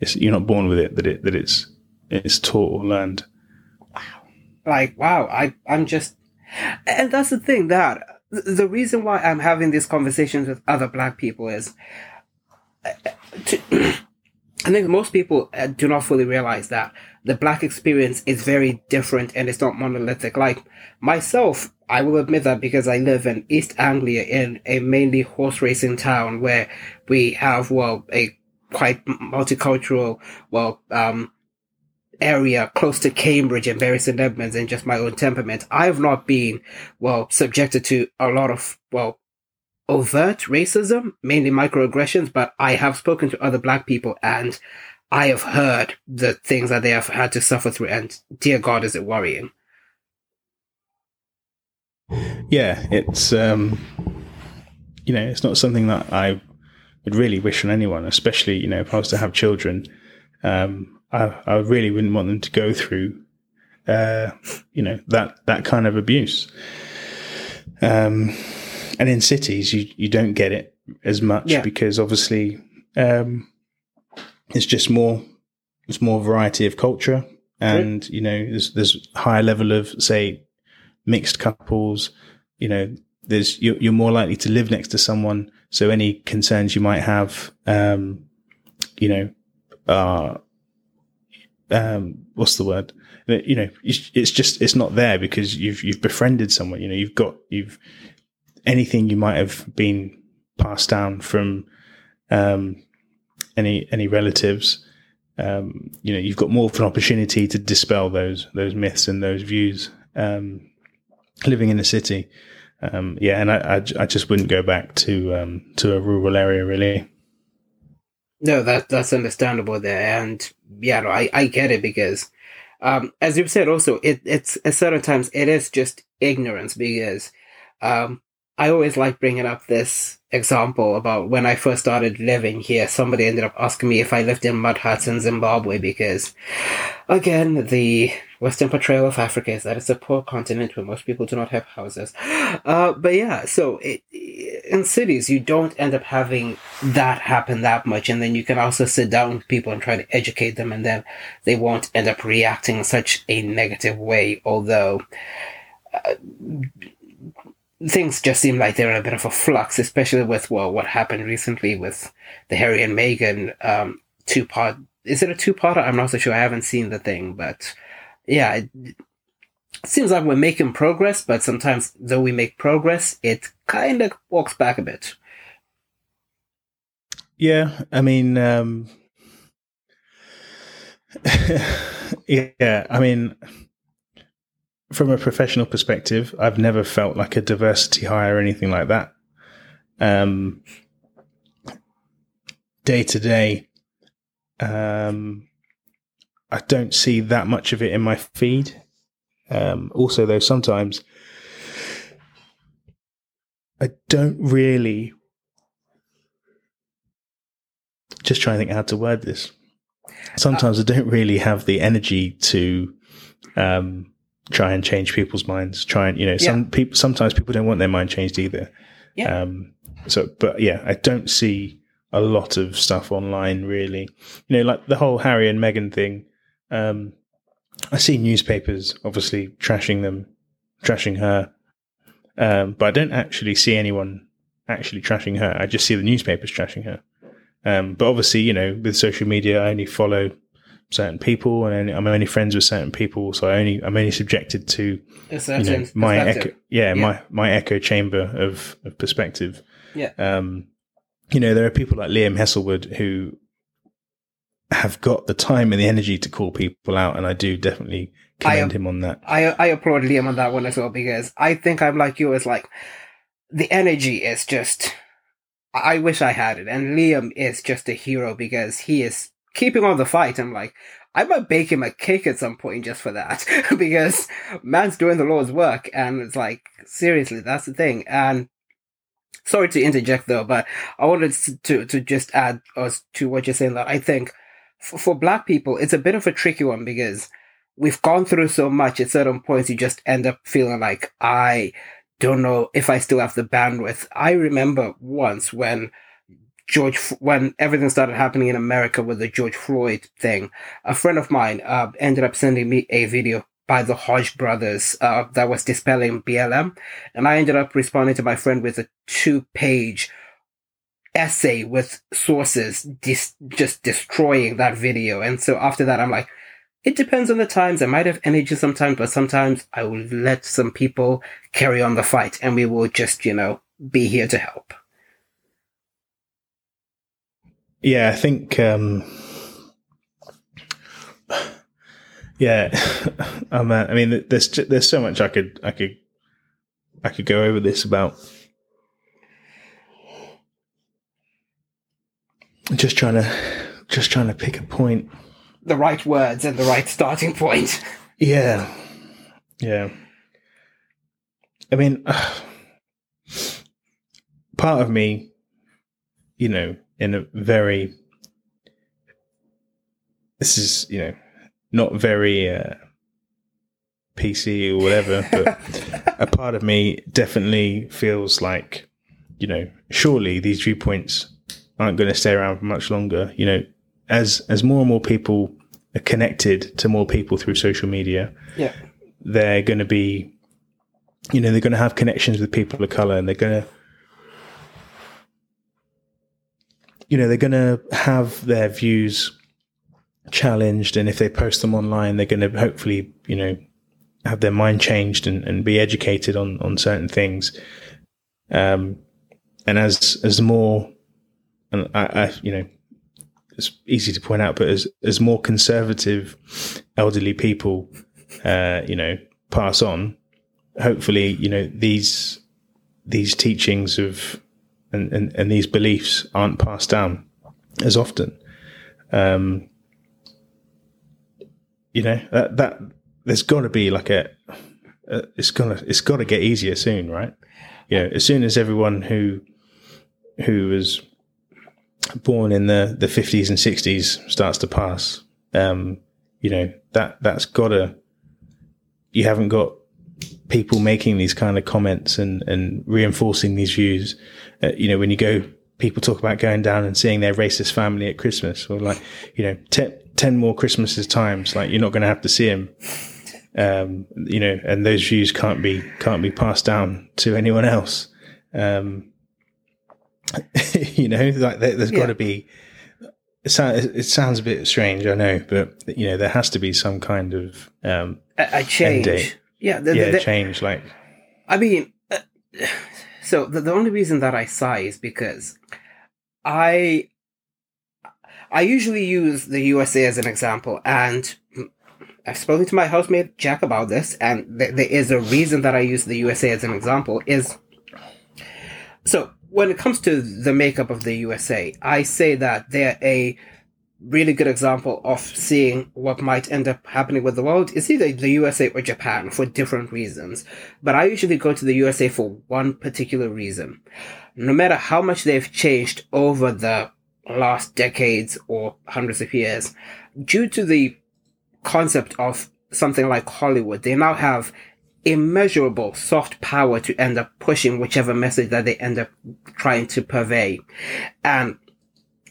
S2: it's you're not born with it that it that it's it's taught or learned.
S1: Wow. Like, wow, I, I'm just, and that's the thing that the reason why I'm having these conversations with other black people is, uh, to, [CLEARS THROAT] I think most people uh, do not fully realize that the black experience is very different and it's not monolithic. Like myself, I will admit that because I live in East Anglia in a mainly horse racing town where we have, well, a quite multicultural, well, um, area close to Cambridge and Bury St. Edmunds and just my own temperament, I have not been, well, subjected to a lot of, well, overt racism, mainly microaggressions, but I have spoken to other black people and I have heard the things that they have had to suffer through and dear God, is it worrying.
S2: Yeah, it's, um, you know, it's not something that I would really wish on anyone, especially, you know, if I was to have children. Um, I, I really wouldn't want them to go through, uh, you know that that kind of abuse. Um, and in cities, you you don't get it as much
S1: Yeah.
S2: because obviously um, it's just more it's more variety of culture, and you know there's there's higher level of say mixed couples. You know, there's you're, you're more likely to live next to someone, so any concerns you might have, um, you know, are um, what's the word? You know, it's just it's not there because you've you've befriended someone. You know, you've got you've anything you might have been passed down from um, any any relatives. Um, you know, you've got more of an opportunity to dispel those those myths and those views. Um, living in the city, um, yeah, and I I just wouldn't go back to um, to a rural area really.
S1: No, that that's understandable there, and yeah, no, I I get it because, um, as you've said, also it it's at certain times it is just ignorance because, um, I always like bringing up this example about when I first started living here. Somebody ended up asking me if I lived in mud huts in Zimbabwe because, again, the Western portrayal of Africa is that it's a poor continent where most people do not have houses. [GASPS] Uh, but yeah, so it, in cities, you don't end up having that happen that much. And then you can also sit down with people and try to educate them, and then they won't end up reacting in such a negative way. Although uh, things just seem like they're in a bit of a flux, especially with well, what happened recently with the Harry and Meghan um, two part. Is it a two parter? I'm not so sure. I haven't seen the thing, but yeah, it seems like we're making progress. But sometimes, though we make progress, it kind of walks back a bit.
S2: Yeah, I mean, um, [LAUGHS] yeah, I mean, from a professional perspective, I've never felt like a diversity hire or anything like that. Um, day to day, um, I don't see that much of it in my feed. Um, also, though, sometimes I don't really just trying to think how to word this. Sometimes I don't really have the energy to um, try and change people's minds. Try and you know, some people sometimes people don't want their mind changed either.
S1: Yeah.
S2: Um, so, but yeah, I don't see a lot of stuff online really. You know, like the whole Harry and Meghan thing. Um, I see newspapers obviously trashing them, trashing her, um, but I don't actually see anyone actually trashing her. I just see the newspapers trashing her. Um, but obviously, you know, with social media, I only follow certain people, and I'm only friends with certain people, so I only I'm only subjected to you know my echo, yeah,
S1: Yeah.
S2: my my echo chamber of, of perspective.
S1: Yeah.
S2: Um, you know, there are people like Liam Hesselwood who have got the time and the energy to call people out, and I do definitely commend him on that.
S1: I I applaud Liam on that one as well because I think I'm like you. It's like the energy is just. I wish I had it, and Liam is just a hero because he is keeping on the fight. I'm like, I might bake him a cake at some point just for that [LAUGHS] because man's doing the Lord's work, and it's like seriously, that's the thing. And sorry to interject though, but I wanted to to just add us to what you're saying that I think for, for Black people it's a bit of a tricky one because we've gone through so much at certain points you just end up feeling like I don't know if I still have the bandwidth. I remember once when George, when everything started happening in America with the George Floyd thing, a friend of mine uh, ended up sending me a video by the Hodge brothers uh, that was dispelling BLM, and I ended up responding to my friend with a two-page essay with sources dis- just destroying that video. And so after that, I'm like, it depends on the times. I might have energy sometimes, but sometimes I will let some people carry on the fight and we will just, you know, be here to help.
S2: Yeah, I think. Um, yeah, [LAUGHS] uh, I mean, there's there's so much I could I could I could go over this about. Just trying to just trying to pick a point.
S1: The right words and the right starting point.
S2: Yeah, yeah. I mean, [SIGHS] part of me, you know, in a very this is you know not very uh, PC or whatever, but [LAUGHS] a part of me definitely feels like, you know, surely these viewpoints aren't going to stay around for much longer. You know, as as more and more people are connected to more people through social media,
S1: Yeah.
S2: they're going to be, you know, they're going to have connections with people of color, and they're going to, you know, they're going to have their views challenged, and if they post them online, they're going to hopefully, you know, have their mind changed and, and be educated on on certain things. Um, and as as more, and I, I you know, it's easy to point out, but as as more conservative elderly people, uh, you know, pass on, hopefully, you know, these these teachings of and, and, and these beliefs aren't passed down as often. Um, you know that that there's got to be like a, a it's gonna it's got to get easier soon, right? You know, as soon as everyone who who was born in the the 50s and 60s starts to pass, um, you know that that's got to you haven't got people making these kind of comments and and reinforcing these views. Uh, you know, when you go, people talk about going down and seeing their racist family at Christmas, or like you know, ten, 10 more Christmases times, like you're not going to have to see him. Um, you know, and those views can't be can't be passed down to anyone else. Um, [LAUGHS] you know, like there, has
S1: Yeah.
S2: got to be. It, sounds, it sounds a bit strange, I know, but you know, there has to be some kind of um,
S1: A, a change. Yeah. The, the-
S2: yeah
S1: the-
S2: change. Like,
S1: I mean, uh, [SIGHS] so the, the only reason that I sigh is because I I usually use the USA as an example, and I've spoken to my housemate Jack about this, and th- there is a reason that I use the USA as an example. Is so when it comes to the makeup of the USA, I say that they're a really good example of seeing what might end up happening with the world is either the USA or Japan for different reasons. But I usually go to the USA for one particular reason. No matter how much they've changed over the last decades or hundreds of years, due to the concept of something like Hollywood, they now have immeasurable soft power to end up pushing whichever message that they end up trying to purvey. And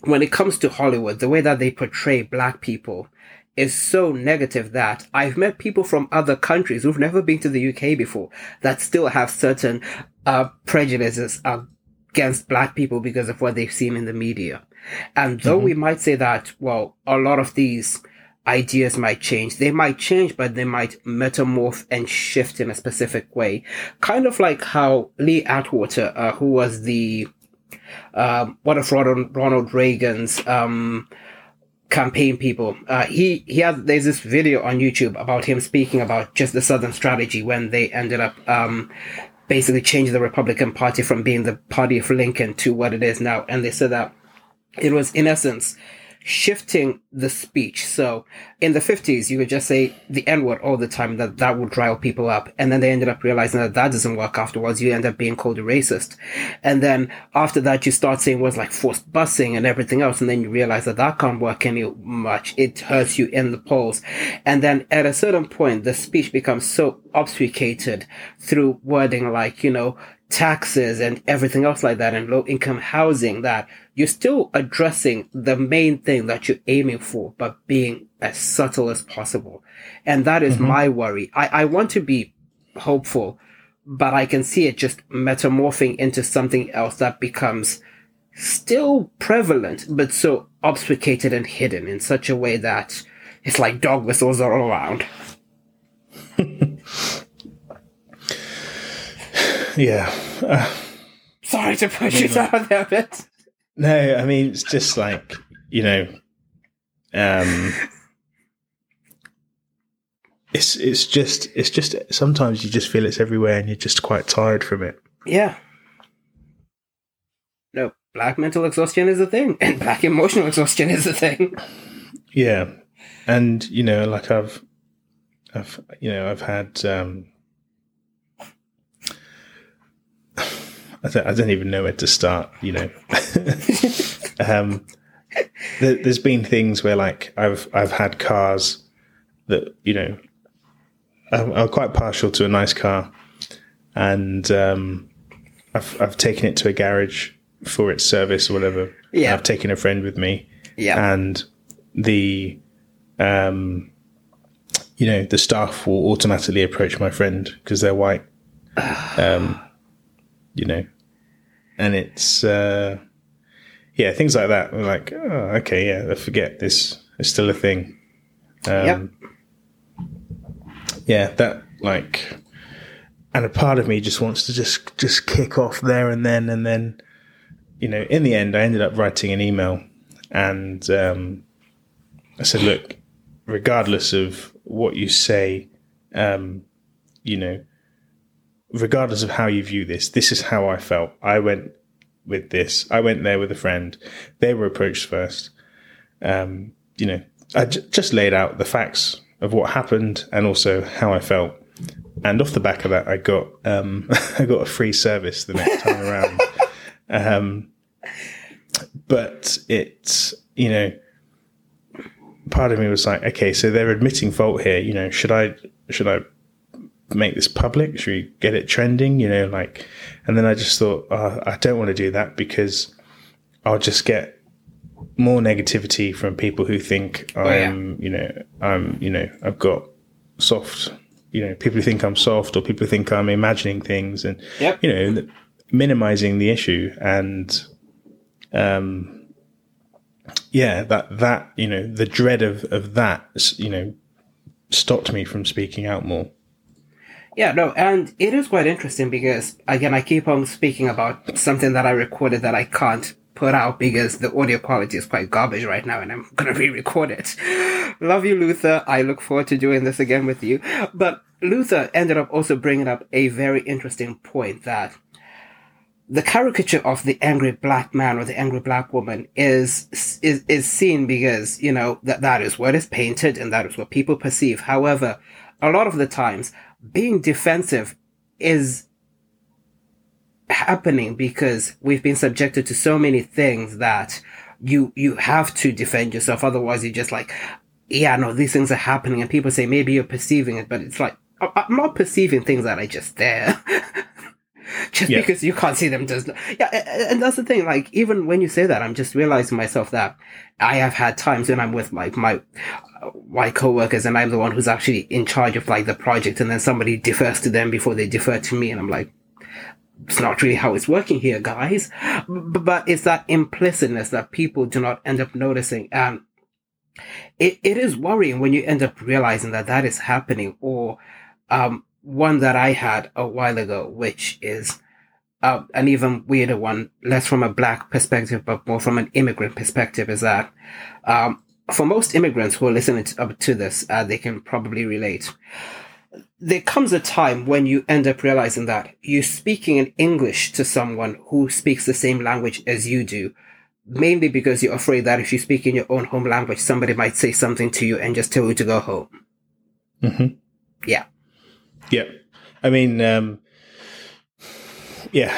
S1: when it comes to Hollywood, the way that they portray black people is so negative that I've met people from other countries who've never been to the UK before that still have certain uh, prejudices against black people because of what they've seen in the media. And though we might say that, well, a lot of these ideas might change. They might change, but they might metamorph and shift in a specific way. Kind of like how Lee Atwater, uh, who was the um, one of Ronald, Ronald Reagan's um, campaign people. Uh, he he has there's this video on YouTube about him speaking about just the Southern strategy when they ended up um, basically changing the Republican Party from being the party of Lincoln to what it is now, and they said that it was in essence shifting the speech. So in the 50s, you would just say the N word all the time, that that would rile people up. And then they ended up realizing that that doesn't work afterwards. You end up being called a racist. And then after that, you start saying words like forced busing and everything else. And then you realize that that can't work any much. It hurts you in the polls. And then at a certain point, the speech becomes so obfuscated through wording like, you know, taxes and everything else like that and low income housing that you're still addressing the main thing that you're aiming for, but being as subtle as possible. And that is my worry. I, I want to be hopeful, but I can see it just metamorphing into something else that becomes still prevalent, but so obfuscated and hidden in such a way that it's like dog whistles all around. [LAUGHS]
S2: yeah. Uh,
S1: Sorry to push it out there a bit.
S2: No, I mean, it's just like, you know, um, it's, it's just, it's just, sometimes you just feel it's everywhere and you're just quite tired from it.
S1: Yeah. No, black mental exhaustion is a thing, [LAUGHS] and black emotional exhaustion is a thing.
S2: Yeah. And, you know, like I've, I've, you know, I've had, um, I don't, I don't even know where to start, you know. [LAUGHS] um, there, there's been things where like I've, I've had cars that, you know, I'm, I'm quite partial to a nice car, and um, I've I've taken it to a garage for its service or whatever.
S1: Yeah.
S2: I've taken a friend with me,
S1: Yeah.
S2: and the um, you know, the staff will automatically approach my friend because they're white. [SIGHS] um, you know, and it's uh, yeah, things like that. We're like, oh, okay, yeah, I forget this is still a thing. Um,
S1: Yep.
S2: Yeah, that like, and a part of me just wants to just just kick off there and then, and then, you know, in the end, I ended up writing an email, and um, I said, look, regardless of what you say, um, you know, regardless of how you view this, this is how I felt. I went with this. I went there with a friend. They were approached first. Um, you know, I j- just laid out the facts of what happened and also how I felt. And off the back of that, I got um, [LAUGHS] I got a free service the next time around. Um, but it's you know, part of me was like, okay, so they're admitting fault here. You know, should I should I make this public? Should we get it trending? You know, like, and then I just thought, oh, I don't want to do that because I'll just get more negativity from people who think
S1: Oh.
S2: I'm, you know, I'm, you know, I've got soft, you know, people who think I'm soft or people who think I'm imagining things and,
S1: Yep.
S2: you know, th- minimizing the issue and, um, yeah, that, that, you know, the dread of, of that, you know, stopped me from speaking out more.
S1: Yeah, no, and it is quite interesting because again, I keep on speaking about something that I recorded that I can't put out because the audio quality is quite garbage right now, and I'm gonna re-record it. [LAUGHS] Love you, Luther. I look forward to doing this again with you. But Luther ended up also bringing up a very interesting point that the caricature of the angry black man or the angry black woman is is is seen because you know that that is what is painted and that is what people perceive. However, a lot of the times, being defensive is happening because we've been subjected to so many things that you you have to defend yourself. Otherwise, you're just like, yeah, no, these things are happening, and people say maybe you're perceiving it, but it's like I'm not perceiving things that are just there. [LAUGHS] just
S2: Yeah.
S1: because you can't see them does not. Yeah, and that's the thing. Like even when you say that, I'm just realizing myself that I have had times when I'm with like my uh, co-workers and I'm the one who's actually in charge of like the project, and then somebody defers to them before they defer to me, and I'm like, it's not really how it's working here, guys. But it's that implicitness that people do not end up noticing. And it, it is worrying when you end up realizing that that is happening. Or um, one that I had a while ago, which is uh, an even weirder one, less from a black perspective, but more from an immigrant perspective, is that um, for most immigrants who are listening to, up to this, uh, they can probably relate there comes a time when you end up realizing that you're speaking in English to someone who speaks the same language as you do, mainly because you're afraid that if you speak in your own home language, somebody might say something to you and just tell you to go home.
S2: hmm
S1: Yeah.
S2: Yep. I mean, um, yeah,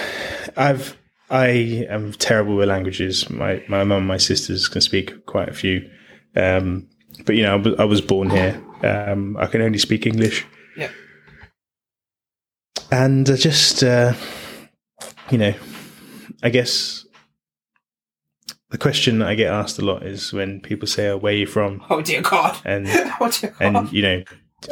S2: I've I am terrible with languages. My my mum, and my sisters can speak quite a few, um, but you know, I was, born here. Um, I can only speak English,
S1: Yeah.
S2: and I just uh, you know, I guess the question that I get asked a lot is when people say, oh, "Where are you from?"
S1: Oh dear God.
S2: and [LAUGHS]
S1: oh dear God.
S2: and you know,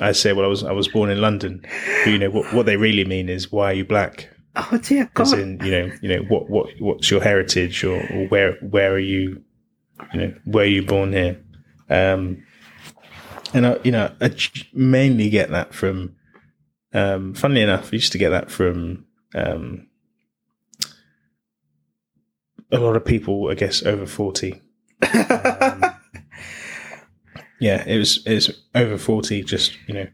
S2: I say, "Well, I was I was born in London." But, you know, what what they really mean is, "Why are you black?"
S1: oh dear
S2: As
S1: God.
S2: in, you know, you know, what what what's your heritage, or, or where where are you, you know, where are you born here? Um, and I, you know, I mainly get that from. Um, funnily enough, I used to get that from um, a lot of people, I guess, over forty. Um, [LAUGHS] yeah, it was it's over forty. Just you know,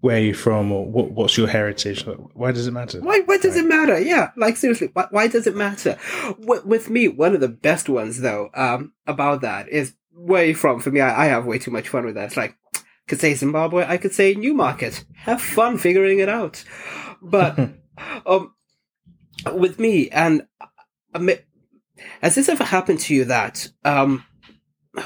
S2: where are you from, or what what's your heritage? Why does it matter?
S1: Why, why does it matter? Yeah, like seriously, why, why does it matter? With, with me, one of the best ones though, um, about that is where you from? For me, I, I have way too much fun with that. It's like, could say Zimbabwe, I could say Newmarket. Have fun figuring it out. But, [LAUGHS] um, with me, and uh, I has this ever happened to you that, um,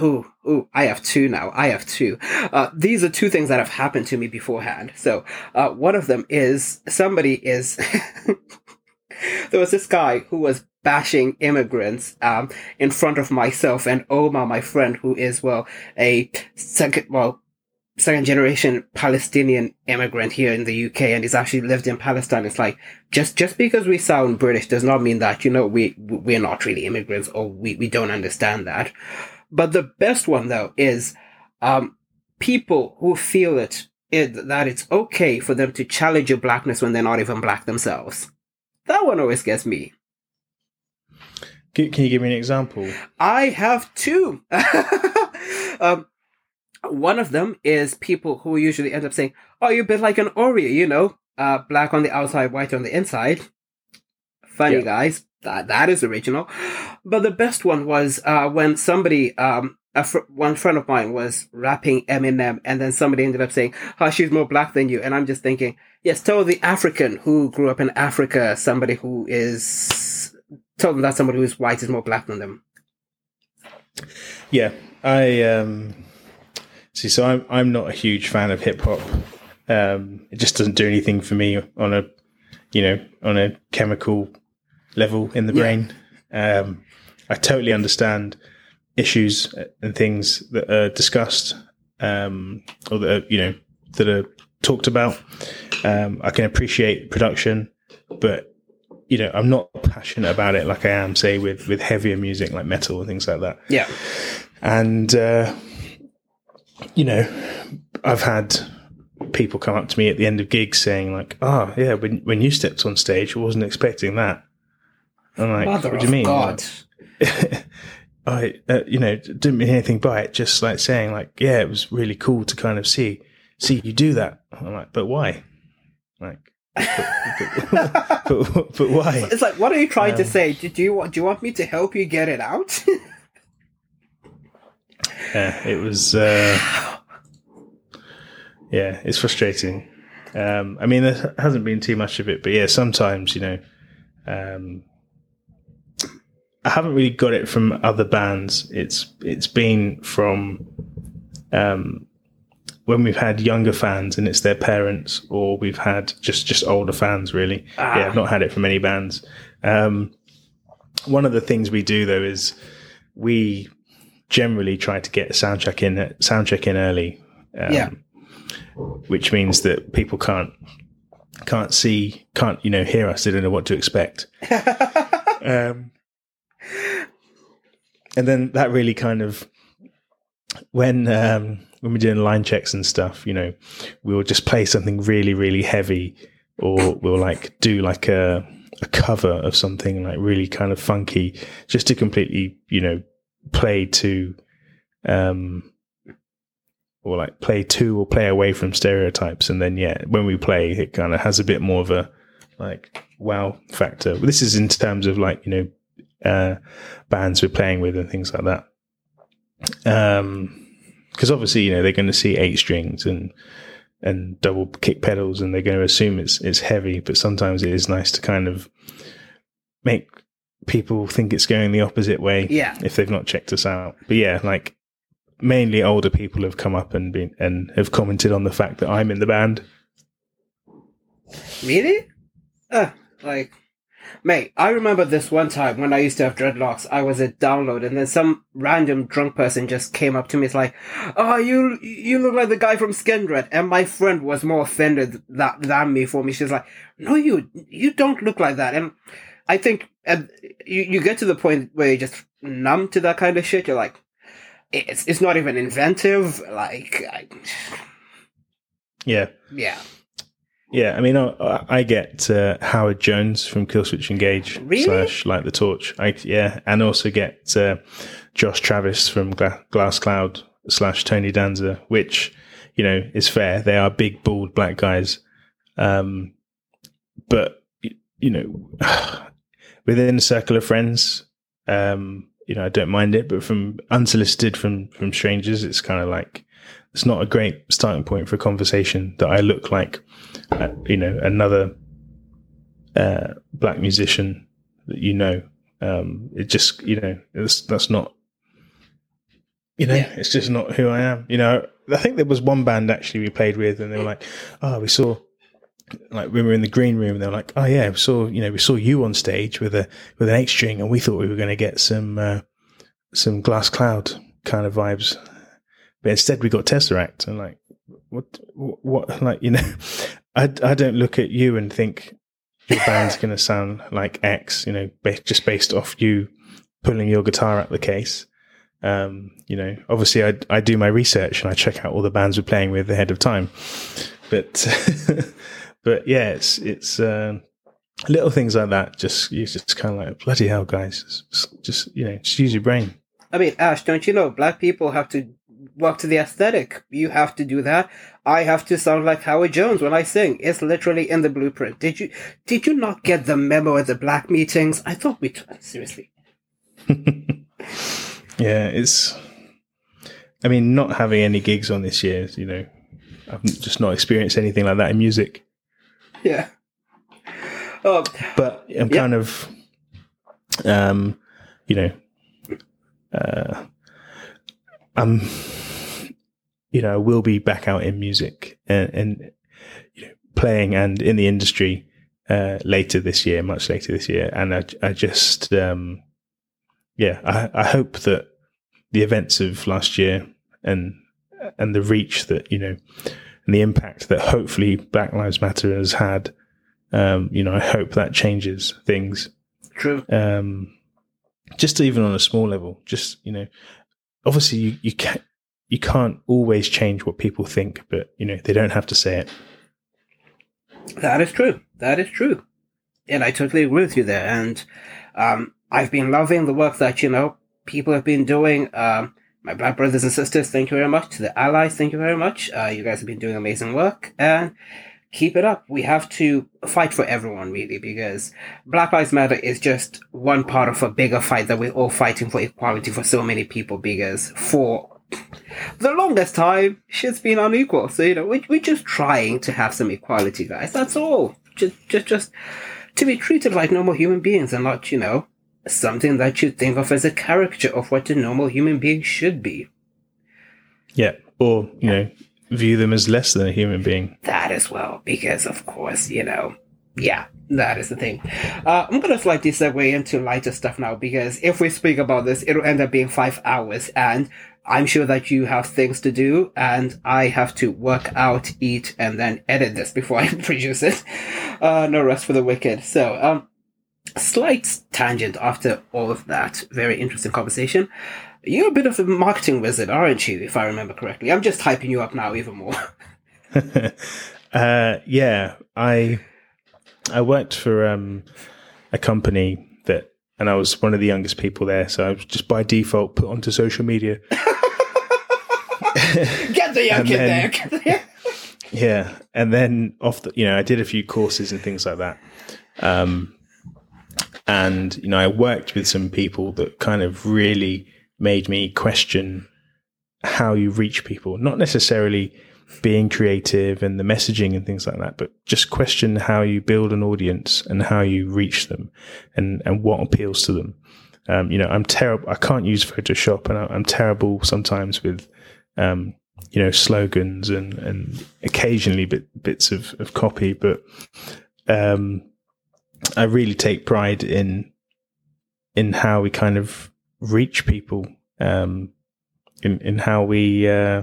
S1: Ooh, ooh, I have two now. I have two. Uh, these are two things that have happened to me beforehand. So, uh, one of them is somebody is, [LAUGHS] there was this guy who was bashing immigrants, um, in front of myself and Omar, my friend, who is, well, a second, well, second generation Palestinian immigrant here in the UK and he's actually lived in Palestine. It's like, just, just because we sound British does not mean that, you know, we, we're not really immigrants or we, we don't understand that. But the best one though is, um, people who feel it, it, that it's okay for them to challenge your blackness when they're not even black themselves. That one always gets me.
S2: Can, you give me an example?
S1: I have two. [LAUGHS] um, one of them is people who usually end up saying, "Oh, you're a bit like an Oreo, you know, uh, black on the outside, white on the inside." Funny yeah. guys, that that is original. But the best one was uh, when somebody, um, a fr- one friend of mine was rapping Eminem, and then somebody ended up saying, "Oh, she's more black than you," and I'm just thinking, yes, tell the African who grew up in Africa, somebody who is, tell them that somebody who is white is more black than them.
S2: Yeah, I um See, so I'm I'm not a huge fan of hip hop. Um, it just doesn't do anything for me on a, you know, on a chemical level in the yeah. brain. Um, I totally understand issues and things that are discussed, um, or that are, you know that are talked about. Um, I can appreciate production, but you know, I'm not passionate about it like I am, say, with with heavier music like metal and things like that.
S1: Yeah,
S2: and. Uh, you know, I've had people come up to me at the end of gigs saying like, "Oh, yeah, when when you stepped on stage, I wasn't expecting that." I'm like, Mother "What do you mean?" God. [LAUGHS] I, uh, you know, didn't mean anything by it. Just like saying, like, yeah, it was really cool to kind of see see you do that. I'm like, but why? Like, but, but, but, why?
S1: It's like, what are you trying um, to say? Did you want? Do you want me to help you get it out? [LAUGHS]
S2: yeah, it was. Uh, yeah, it's frustrating. Um, I mean, there hasn't been too much of it, but yeah, sometimes you know, um, I haven't really got it from other bands. It's it's been from um, when we've had younger fans and it's their parents, or we've had just just older fans. Really, ah. yeah, I've not had it from any bands. Um, one of the things we do though is we generally try to get a sound check in sound check in early.
S1: Um, yeah.
S2: Which means that people can't can't see can't you know hear us. They don't know what to expect. [LAUGHS] um, and then that really kind of when um, when we're doing line checks and stuff, you know, we'll just play something really really heavy, or we'll like do like a a cover of something like really kind of funky, just to completely you know play to um or like play to or play away from stereotypes. And then yeah when we play it kind of has a bit more of a like wow factor. This is in terms of like you know uh bands we're playing with and things like that um because obviously you know they're going to see eight strings and and double kick pedals and they're going to assume it's it's heavy but sometimes it is nice to kind of make people think it's going the opposite way.
S1: Yeah.
S2: If they've not checked us out. But yeah, like mainly older people have come up and been and have commented on the fact that I'm in the band.
S1: Really? Uh, like Mate, I remember this one time when I used to have dreadlocks, I was at download and then some random drunk person just came up to me. It's like, oh, you, you look like the guy from Skindred. And my friend was more offended that, than me for me. She's like, no, you, you don't look like that. And I think you, you get to the point where you're just numb to that kind of shit. You're like, it's it's not even inventive. Like, I,
S2: yeah,
S1: yeah,
S2: yeah. I mean, I, I get uh, Howard Jones from Killswitch Engage
S1: really?
S2: slash Light the Torch. I, yeah, and also get uh, Josh Travis from Gla- Glass Cloud slash Tony Danza, which you know is fair. They are big, bald black guys, um, but you know, [SIGHS] within a circle of friends, um, you know, I don't mind it, but from unsolicited from from strangers, it's kind of like it's not a great starting point for a conversation that I look like, uh, you know, another uh, black musician that you know. Um, it just, you know, that's not You know, yeah. it's just not who I am. You know, I think there was one band actually we played with, and they were like, "Oh, we saw." Like when we were in the green room, and they were like, "Oh yeah, we saw you know we saw you on stage with a with an eight string, and we thought we were going to get some uh, some Glass Cloud kind of vibes, but instead we got Tesseract." And like, what what, [LAUGHS] like you know, I I don't look at you and think your band's going to sound like X, you know, just based off you pulling your guitar out the case. Um, you know, obviously I, I do my research and I check out all the bands we're playing with ahead of time. But, [LAUGHS] but yeah, it's, it's, uh, little things like that. Just, you just kind of like, bloody hell, guys. Just, just, you know, just use your brain.
S1: I mean, Ash, don't you know black people have to work to the aesthetic? You have to do that. I have to sound like Howard Jones when I sing. It's literally in the blueprint. Did you, did you not get the memo at the black meetings? I thought we, t- seriously. [LAUGHS]
S2: Yeah, it's. I mean, not having any gigs on this year, you know, I've just not experienced anything like that in music.
S1: Yeah.
S2: Oh, but I'm yeah. kind of, um, you know, uh, I'm, you know, I will be back out in music and, and you know, playing and in the industry uh, later this year, much later this year, and I, I just, um, yeah, I, I hope that the events of last year and and the reach that you know and the impact that hopefully Black Lives Matter has had. Um, you know, I hope that changes things.
S1: True.
S2: Um, just even on a small level, just you know, obviously you you can't you can't always change what people think, but you know they don't have to say it.
S1: That is true. That is true, and I totally agree with you there. And um, I've been loving the work that, you know, people have been doing. Um, my black brothers and sisters, thank you very much. To the allies, thank you very much. Uh, you guys have been doing amazing work and keep it up. We have to fight for everyone, really, because Black Lives Matter is just one part of a bigger fight that we're all fighting for equality for so many people. Because for the longest time, shit's been unequal. So, you know, we, we're just trying to have some equality, guys. That's all. Just, just, just to be treated like normal human beings and not, you know, something that you think of as a caricature of what a normal human being should be.
S2: Yeah, or, you know, view them as less than a human being.
S1: That as well, because of course, you know, yeah, that is the thing. Uh, I'm gonna slightly segue into lighter stuff now because if we speak about this, it'll end up being five hours, and I'm sure that you have things to do, and I have to work out, eat, and then edit this before [LAUGHS] I produce it. Uh, no rest for the wicked. So, um, slight tangent after all of that very interesting conversation. You're a bit of a marketing wizard, aren't you? If I remember correctly, I'm just hyping you up now even more. [LAUGHS] [LAUGHS]
S2: uh, yeah, I I worked for um, a company that, and I was one of the youngest people there, so I was just by default put onto social media. [LAUGHS]
S1: Get the young kid there. [LAUGHS]
S2: yeah, and then off the, you know, I did a few courses and things like that. Um, and, you know, I worked with some people that kind of really made me question how you reach people, not necessarily being creative and the messaging and things like that, but just question how you build an audience and how you reach them and, and what appeals to them. Um, you know, I'm terrible. I can't use Photoshop and I, am terrible sometimes with, um, you know, slogans and, and occasionally bit, bits of, of copy, but, um, I really take pride in in how we kind of reach people, um, in in how we uh,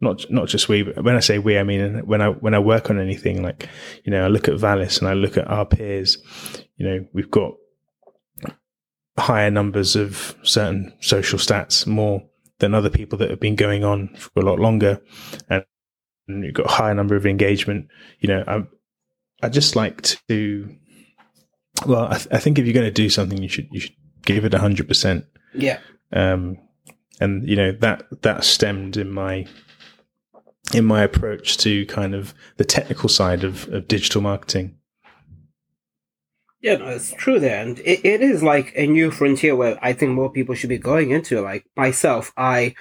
S2: not not just we, but when I say we, I mean when I when I work on anything, like you know, I look at Valis and I look at our peers. You know, we've got higher numbers of certain social stats, more than other people that have been going on for a lot longer, and, and you've got a higher number of engagement. You know, I I just like to well, I, th- I think if you're going to do something, you should you should give it hundred percent.
S1: Yeah.
S2: Um, and you know that that stemmed in my in my approach to kind of the technical side of, of digital marketing.
S1: Yeah, no, it's true there. And it, it is like a new frontier where I think more people should be going into. Like myself, I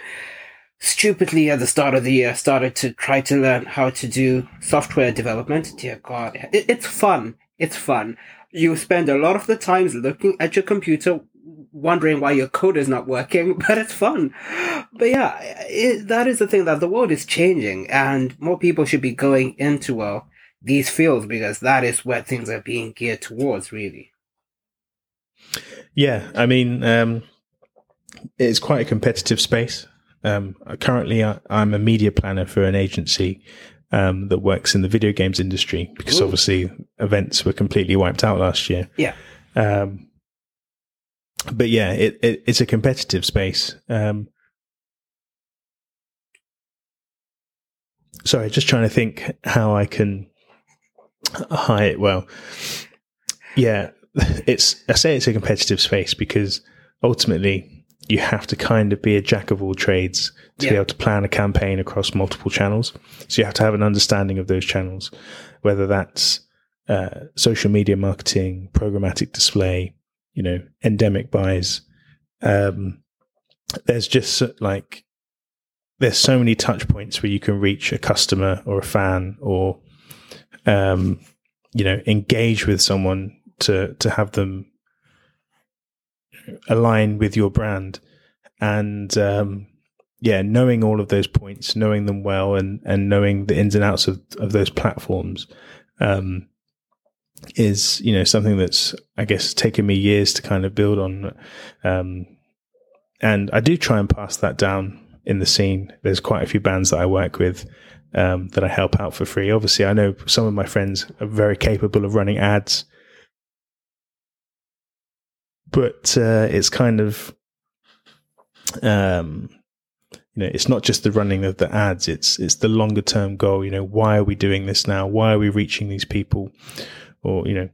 S1: stupidly at the start of the year started to try to learn how to do software development. Dear God, it, it's fun. It's fun you spend a lot of the times looking at your computer wondering why your code is not working, [LAUGHS] but it's fun. But yeah, it, that is the thing that the world is changing and more people should be going into, well, these fields because that is where things are being geared towards, really.
S2: Yeah, I mean, um, it's quite a competitive space. Um, currently, I, am a media planner for an agency um, that works in the video games industry because Ooh. obviously events were completely wiped out last year.
S1: Yeah.
S2: Um, but yeah, it, it, it's a competitive space. Um, sorry, just trying to think how I can hide. Well, yeah, [LAUGHS] it's I say it's a competitive space because ultimately you have to kind of be a jack of all trades to yeah. be able to plan a campaign across multiple channels. So you have to have an understanding of those channels, whether that's uh, social media marketing, programmatic display, you know, endemic buys. Um, there's just like there's so many touch points where you can reach a customer or a fan or um, you know engage with someone to to have them align with your brand. And um, yeah knowing all of those points knowing them well and and knowing the ins and outs of, of those platforms um, is you know something that's i guess taken me years to kind of build on. Um, and i do try and pass that down in the scene. There's quite a few bands that i work with um, that i help out for free. Obviously i know some of my friends are very capable of running ads but uh, it's kind of um, you know it's not just the running of the ads it's it's the longer term goal you know why are we doing this now? Why are we reaching these people? Or you know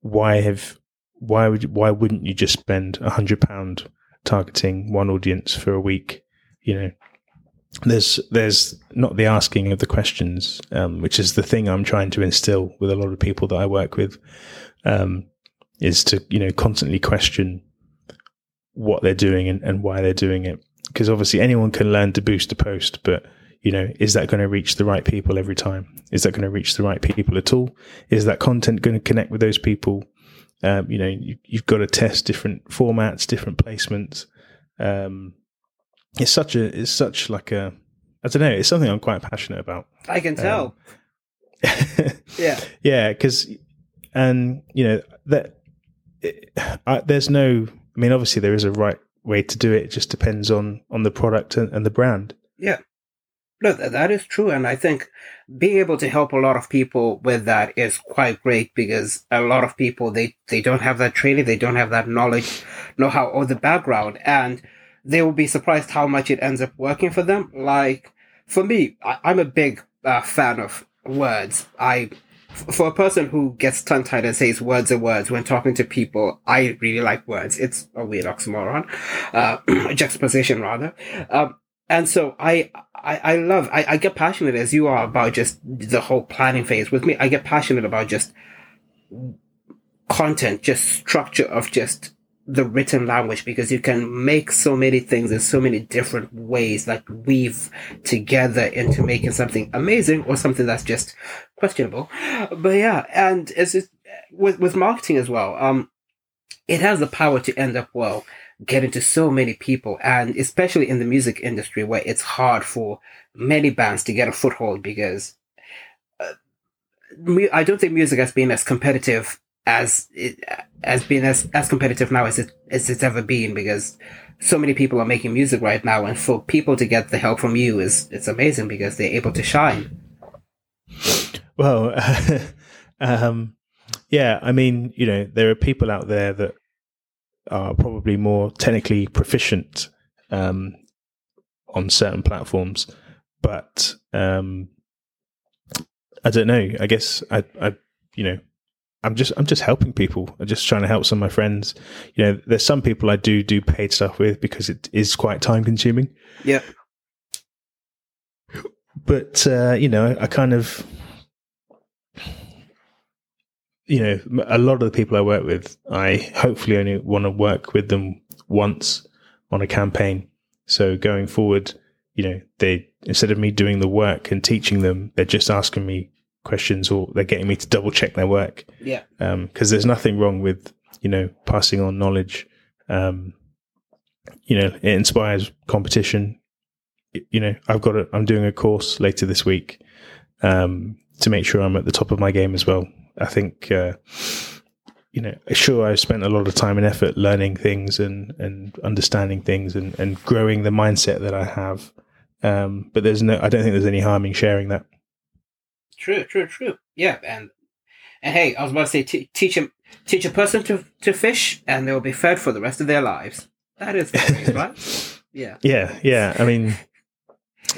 S2: why have why would why wouldn't you just spend a hundred pound targeting one audience for a week you know there's there's not the asking of the questions um, which is the thing i'm trying to instill with a lot of people that i work with um, is to you know constantly question what they're doing and, and why they're doing it. Because obviously anyone can learn to boost a post but you know is that going to reach the right people every time? Is that going to reach the right people at all? Is that content going to connect with those people? Um, you know you, have got to test different formats different placements. Um, it's such a it's such like a i don't know it's something i'm quite passionate about
S1: i can tell um, [LAUGHS] yeah
S2: yeah because and you know that I, there's no. I mean, obviously there is a right way to do it. It just depends on on the product and, and the brand.
S1: Yeah, no, that is true, and I think being able to help a lot of people with that is quite great because a lot of people they they don't have that training, they don't have that knowledge, know how or the background, and they will be surprised how much it ends up working for them. Like for me, I, am a big uh, fan of words. I for a person who gets tongue tied and says words are words when talking to people, I really like words. It's a weird oxymoron, uh, [CLEARS THROAT] juxtaposition rather. Um, and so I, I, I love, I, I get passionate as you are about just the whole planning phase. With me, I get passionate about just content, just structure of just the written language because you can make so many things in so many different ways, like weave together into making something amazing or something that's just questionable. But yeah, and it's with with marketing as well. Um, it has the power to end up well, getting to so many people, and especially in the music industry where it's hard for many bands to get a foothold because. Uh, I don't think music has been as competitive as it has been as as competitive now as it as it's ever been because so many people are making music right now and for people to get the help from you is it's amazing because they're able to shine.
S2: Well [LAUGHS] um, yeah i mean you know there are people out there that are probably more technically proficient um, on certain platforms but um, i don't know. I guess i i you know I'm just I'm just helping people. I'm just trying to help some of my friends. You know, there's some people I do do paid stuff with because it is quite time consuming.
S1: Yeah.
S2: But uh, you know, I kind of you know, a lot of the people I work with, I hopefully only want to work with them once on a campaign. So going forward, you know, they instead of me doing the work and teaching them, they're just asking me questions or they're getting me to double check their work.
S1: Yeah.
S2: Because um, there's nothing wrong with, you know, passing on knowledge Um, you know, it inspires competition. You know, I've got a, I'm doing a course later this week um, to make sure I'm at the top of my game as well. I think, uh, you know, sure, I've spent a lot of time and effort learning things and, and understanding things and, and growing the mindset that I have. Um, but there's no, I don't think there's any harm in sharing that.
S1: True, true, true. Yeah, and and hey, I was about to say, t- teach a teach a person to to fish, and they'll be fed for the rest of their lives. That is [LAUGHS] right? Yeah.
S2: Yeah, yeah. I mean,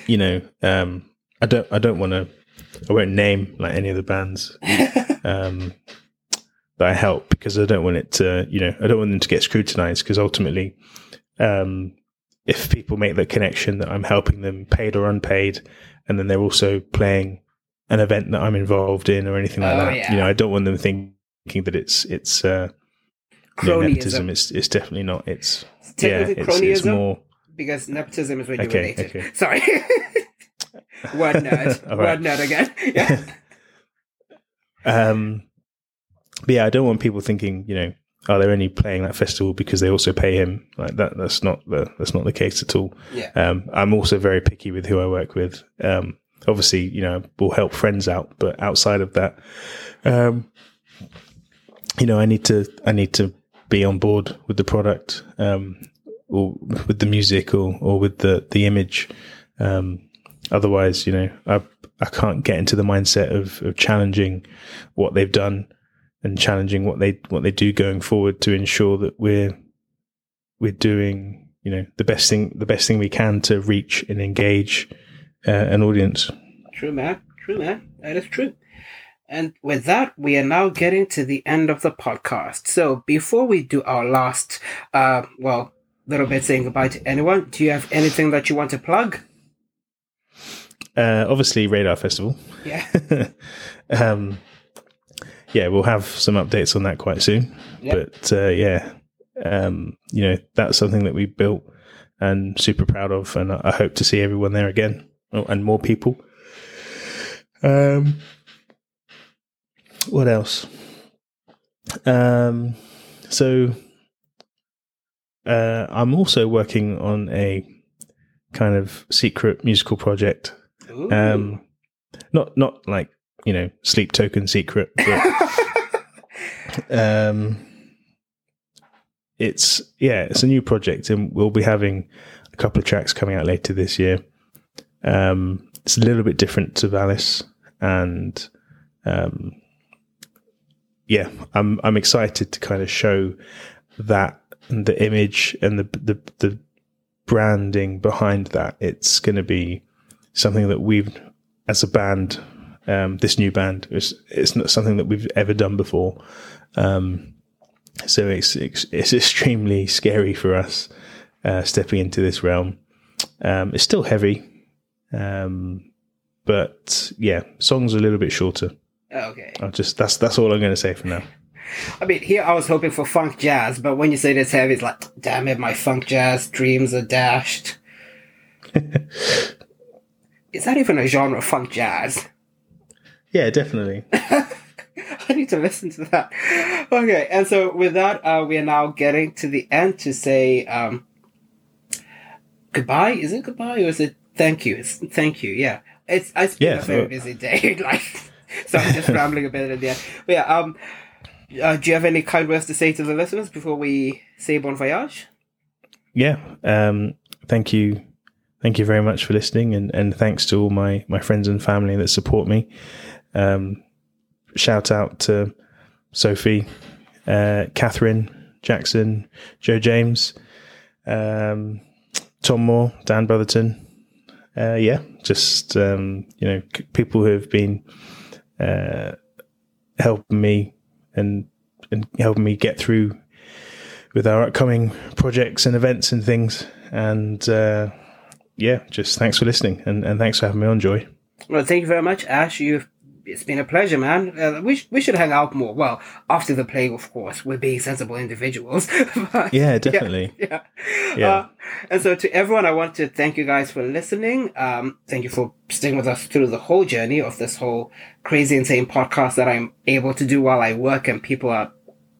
S2: you know, um, I don't, I don't want to, I won't name like any of the bands um, that I help because I don't want it to, you know, I don't want them to get scrutinized because ultimately, um, if people make that connection that I'm helping them, paid or unpaid, and then they're also playing an event that I'm involved in or anything like
S1: Oh,
S2: that,
S1: yeah.
S2: you know, I don't want them thinking that it's it's uh, know, nepotism. It's it's definitely not. It's yeah,
S1: Technically
S2: it's, it's
S1: cronyism,
S2: more.
S1: because nepotism is when you're
S2: Okay,
S1: related.
S2: okay.
S1: Sorry. [LAUGHS] Word nerd. [LAUGHS]
S2: All
S1: Word
S2: right.
S1: nerd again. [LAUGHS] Yeah.
S2: Um, but yeah, I don't want people thinking, you know, are they only playing that festival because they also pay him? Like that, that's not the that's not the case at all.
S1: Yeah.
S2: Um, I'm also very picky with who I work with. Um, obviously, you know, we'll help friends out, but outside of that, um, you know, I need to I need to be on board with the product, um, or with the music, or or with the the image. Um, otherwise, you know, I I can't get into the mindset of, of challenging what they've done and challenging what they what they do going forward to ensure that we're we're doing you know the best thing the best thing we can to reach and engage uh, an audience.
S1: True, man. True, man. That is true. And with that, we are now getting to the end of the podcast. So before we do our last, uh, well, little bit saying goodbye to anyone, do you have anything that you want to plug?
S2: Uh, obviously, Radar Festival.
S1: Yeah. [LAUGHS]
S2: um, yeah, we'll have some updates on that quite soon.
S1: Yep.
S2: But uh, yeah, um, you know that's something that we built and super proud of, and I hope to see everyone there again and more people. Um, what else? Um, so uh, I'm also working on a kind of secret musical project
S1: Ooh.
S2: um, not not like you know sleep token secret, but [LAUGHS] um, it's yeah, it's a new project, and we'll be having a couple of tracks coming out later this year. Um, it's a little bit different to Valis, and um, yeah, I'm I'm excited to kind of show that the image and the the the branding behind that. It's going to be something that we've, as a band, um, this new band, it's, it's not something that we've ever done before. Um, so it's, it's it's extremely scary for us uh, stepping into this realm. Um, it's still heavy, um, but yeah, songs a little bit shorter.
S1: okay.
S2: I'll just that's that's all I'm going to say for now. [LAUGHS]
S1: I mean, here I was hoping for funk jazz, but when you say this heavy, it's like, damn it, my funk jazz dreams are dashed. [LAUGHS] Is that even a genre, funk jazz?
S2: Yeah, definitely. [LAUGHS]
S1: I need to listen to that. Okay, and so with that, uh, we are now getting to the end to say um, goodbye. Is it goodbye or is it thank you? It's thank you. Yeah, it's it's been
S2: Yeah,
S1: a very busy day. [LAUGHS] like, so I'm just rambling a bit at the end. But yeah, um, uh, do you have any kind words to say to the listeners before we say bon voyage?
S2: yeah um thank you thank you very much for listening and and thanks to all my my friends and family that support me um shout out to sophie uh catherine jackson joe james um tom moore dan brotherton uh yeah just um you know people who have been uh helping me and and helping me get through with our upcoming projects and events and things. And uh, yeah, just thanks for listening and, and thanks for having me on, Joy.
S1: Well, thank you very much, Ash. You've it's been a pleasure, man. Uh, we sh- we should hang out more. Well, after the play, of course. We're being sensible individuals. [LAUGHS] But-
S2: Yeah, definitely.
S1: Yeah.
S2: Yeah.
S1: Uh, and so to everyone, I want to thank you guys for listening. Um, thank you for sticking with us through the whole journey of this whole crazy, insane podcast that I'm able to do while I work and people are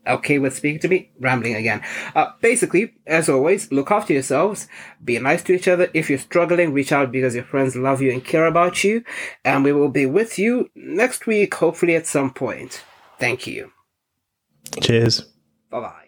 S1: okay with speaking to me? Rambling again. Uh, basically, as always, look after yourselves. Be nice to each other. If you're struggling, reach out because your friends love you and care about you. And we will be with you next week, hopefully at some point. Thank you.
S2: Cheers.
S1: Bye bye.